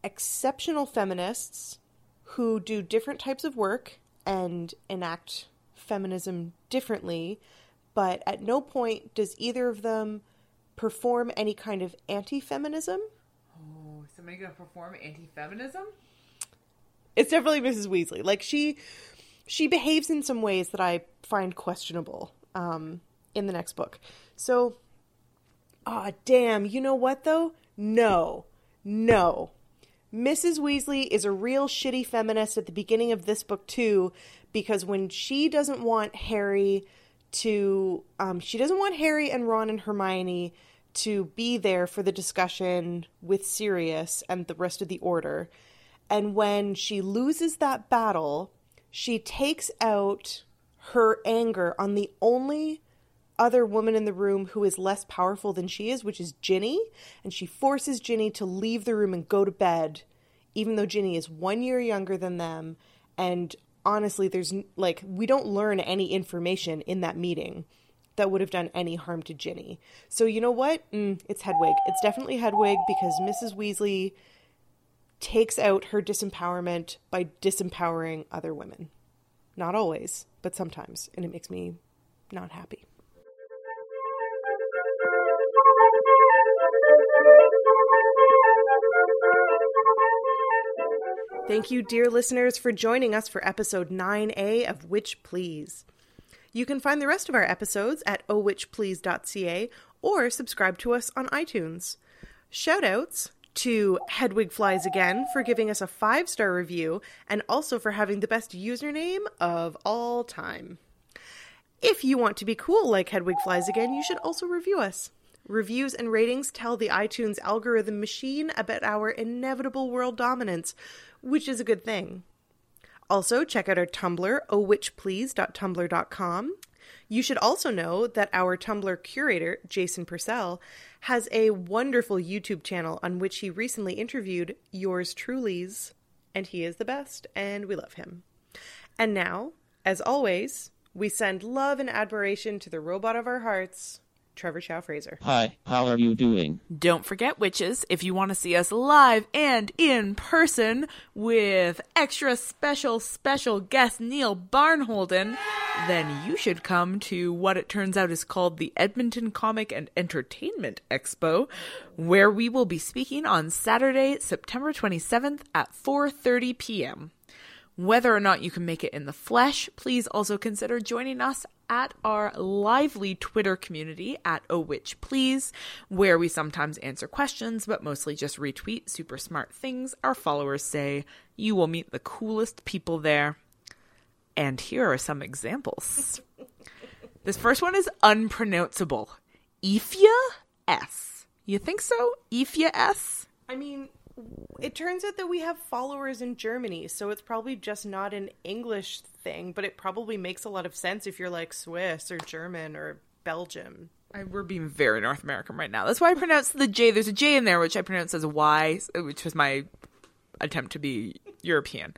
exceptional feminists who do different types of work and enact feminism differently, but at no point does either of them perform any kind of anti feminism. Oh, somebody gonna perform anti feminism? It's definitely Mrs. Weasley. Like she she behaves in some ways that I find questionable um, in the next book. So, ah, oh, damn. You know what though? No, no. Mrs. Weasley is a real shitty feminist at the beginning of this book too, because when she doesn't want Harry to, um, she doesn't want Harry and Ron and Hermione to be there for the discussion with Sirius and the rest of the Order. And when she loses that battle, she takes out her anger on the only other woman in the room who is less powerful than she is, which is Ginny, and she forces Ginny to leave the room and go to bed, even though Ginny is one year younger than them. And honestly, there's like, we don't learn any information in that meeting that would have done any harm to Ginny. So, you know what? Mm, it's Hedwig. It's definitely Hedwig because Mrs. Weasley takes out her disempowerment by disempowering other women. Not always, but sometimes, and it makes me not happy. Thank you, dear listeners, for joining us for episode 9A of Witch Please. You can find the rest of our episodes at oh owitchplease.ca or subscribe to us on iTunes. Shoutouts to Hedwig Flies Again for giving us a five star review and also for having the best username of all time. If you want to be cool like Hedwig Flies Again, you should also review us. Reviews and ratings tell the iTunes algorithm machine about our inevitable world dominance, which is a good thing. Also, check out our Tumblr, ohwitchplease.tumblr.com. You should also know that our Tumblr curator, Jason Purcell, has a wonderful YouTube channel on which he recently interviewed yours truly's, and he is the best, and we love him. And now, as always, we send love and admiration to the robot of our hearts, Trevor Chow Fraser. Hi, how are you doing? Don't forget, witches, if you want to see us live and in person with extra special, special guest Neil Barnholden, then you should come to what it turns out is called the Edmonton Comic and Entertainment Expo, where we will be speaking on Saturday, September 27th at 4:30 p.m. Whether or not you can make it in the flesh, please also consider joining us at our lively Twitter community at Oh Witch Please, where we sometimes answer questions, but mostly just retweet super smart things our followers say. You will meet the coolest people there. And here are some examples. [laughs] this first one is unpronounceable. Ifya S. You think so? Ifya S? I mean, it turns out that we have followers in Germany, so it's probably just not an English thing, but it probably makes a lot of sense if you're like Swiss or German or Belgium. I, we're being very North American right now. That's why I pronounce the J. There's a J in there, which I pronounce as a Y, which was my attempt to be European.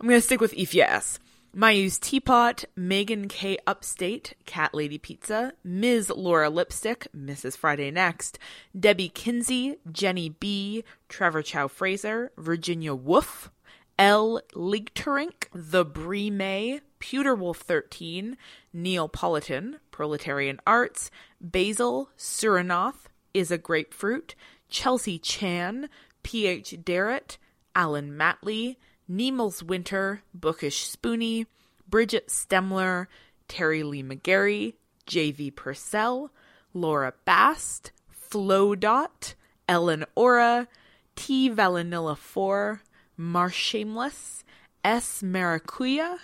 I'm going to stick with Ifya S. Mayu's Teapot, Megan K. Upstate, Cat Lady Pizza, Ms. Laura Lipstick, Mrs. Friday Next, Debbie Kinsey, Jenny B., Trevor Chow Fraser, Virginia Woof, L. Ligterink, The Brie May, Pewter Wolf 13, Neapolitan, Proletarian Arts, Basil, Surinoth, Is a Grapefruit, Chelsea Chan, P.H. Darrett, Alan Matley, Neemels Winter, Bookish Spoonie, Bridget Stemler, Terry Lee McGarry, J.V. Purcell, Laura Bast, Flo Dot, Ellen Ora, T. Valanilla 4, Mar Shameless, S. Maracuya,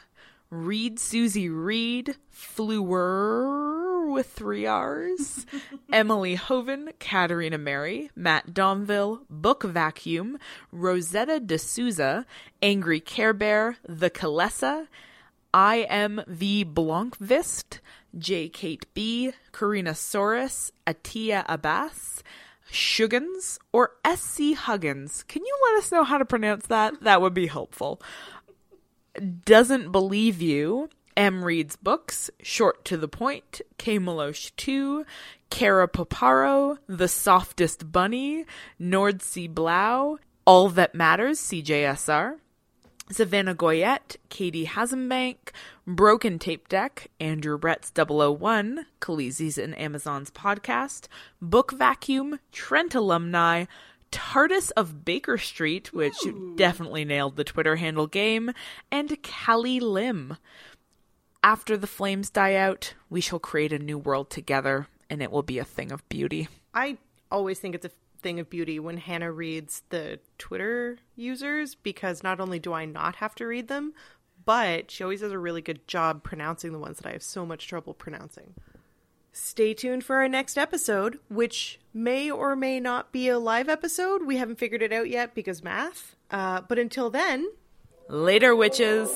Reed Susie Reed, Fluer with three R's, [laughs] Emily Hoven, Katerina Mary, Matt Domville, Book Vacuum, Rosetta D'Souza, Angry Care Bear, The Kalessa, I am the Blankvist, J. Kate B., Karina Soros, Atia Abbas, Shuggins, or S.C. Huggins. Can you let us know how to pronounce that? That would be helpful. Doesn't Believe You, M. Reads Books, Short to the Point, K. Malosh 2, Cara Paparo, The Softest Bunny, Nordsea Blau, All That Matters, CJSR, Savannah Goyette, Katie Hasenbank, Broken Tape Deck, Andrew Brett's 001, Khaleesi's and Amazon's podcast, Book Vacuum, Trent Alumni, TARDIS of Baker Street, which Ooh. definitely nailed the Twitter handle game, and Callie Lim. After the flames die out, we shall create a new world together, and it will be a thing of beauty. I always think it's a thing of beauty when Hannah reads the Twitter users because not only do I not have to read them, but she always does a really good job pronouncing the ones that I have so much trouble pronouncing. Stay tuned for our next episode, which may or may not be a live episode. We haven't figured it out yet because math. Uh, but until then, later, witches.